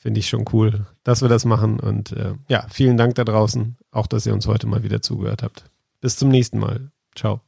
Speaker 2: Finde ich schon cool, dass wir das machen. Und äh, ja, vielen Dank da draußen, auch dass ihr uns heute mal wieder zugehört habt. Bis zum nächsten Mal. Ciao.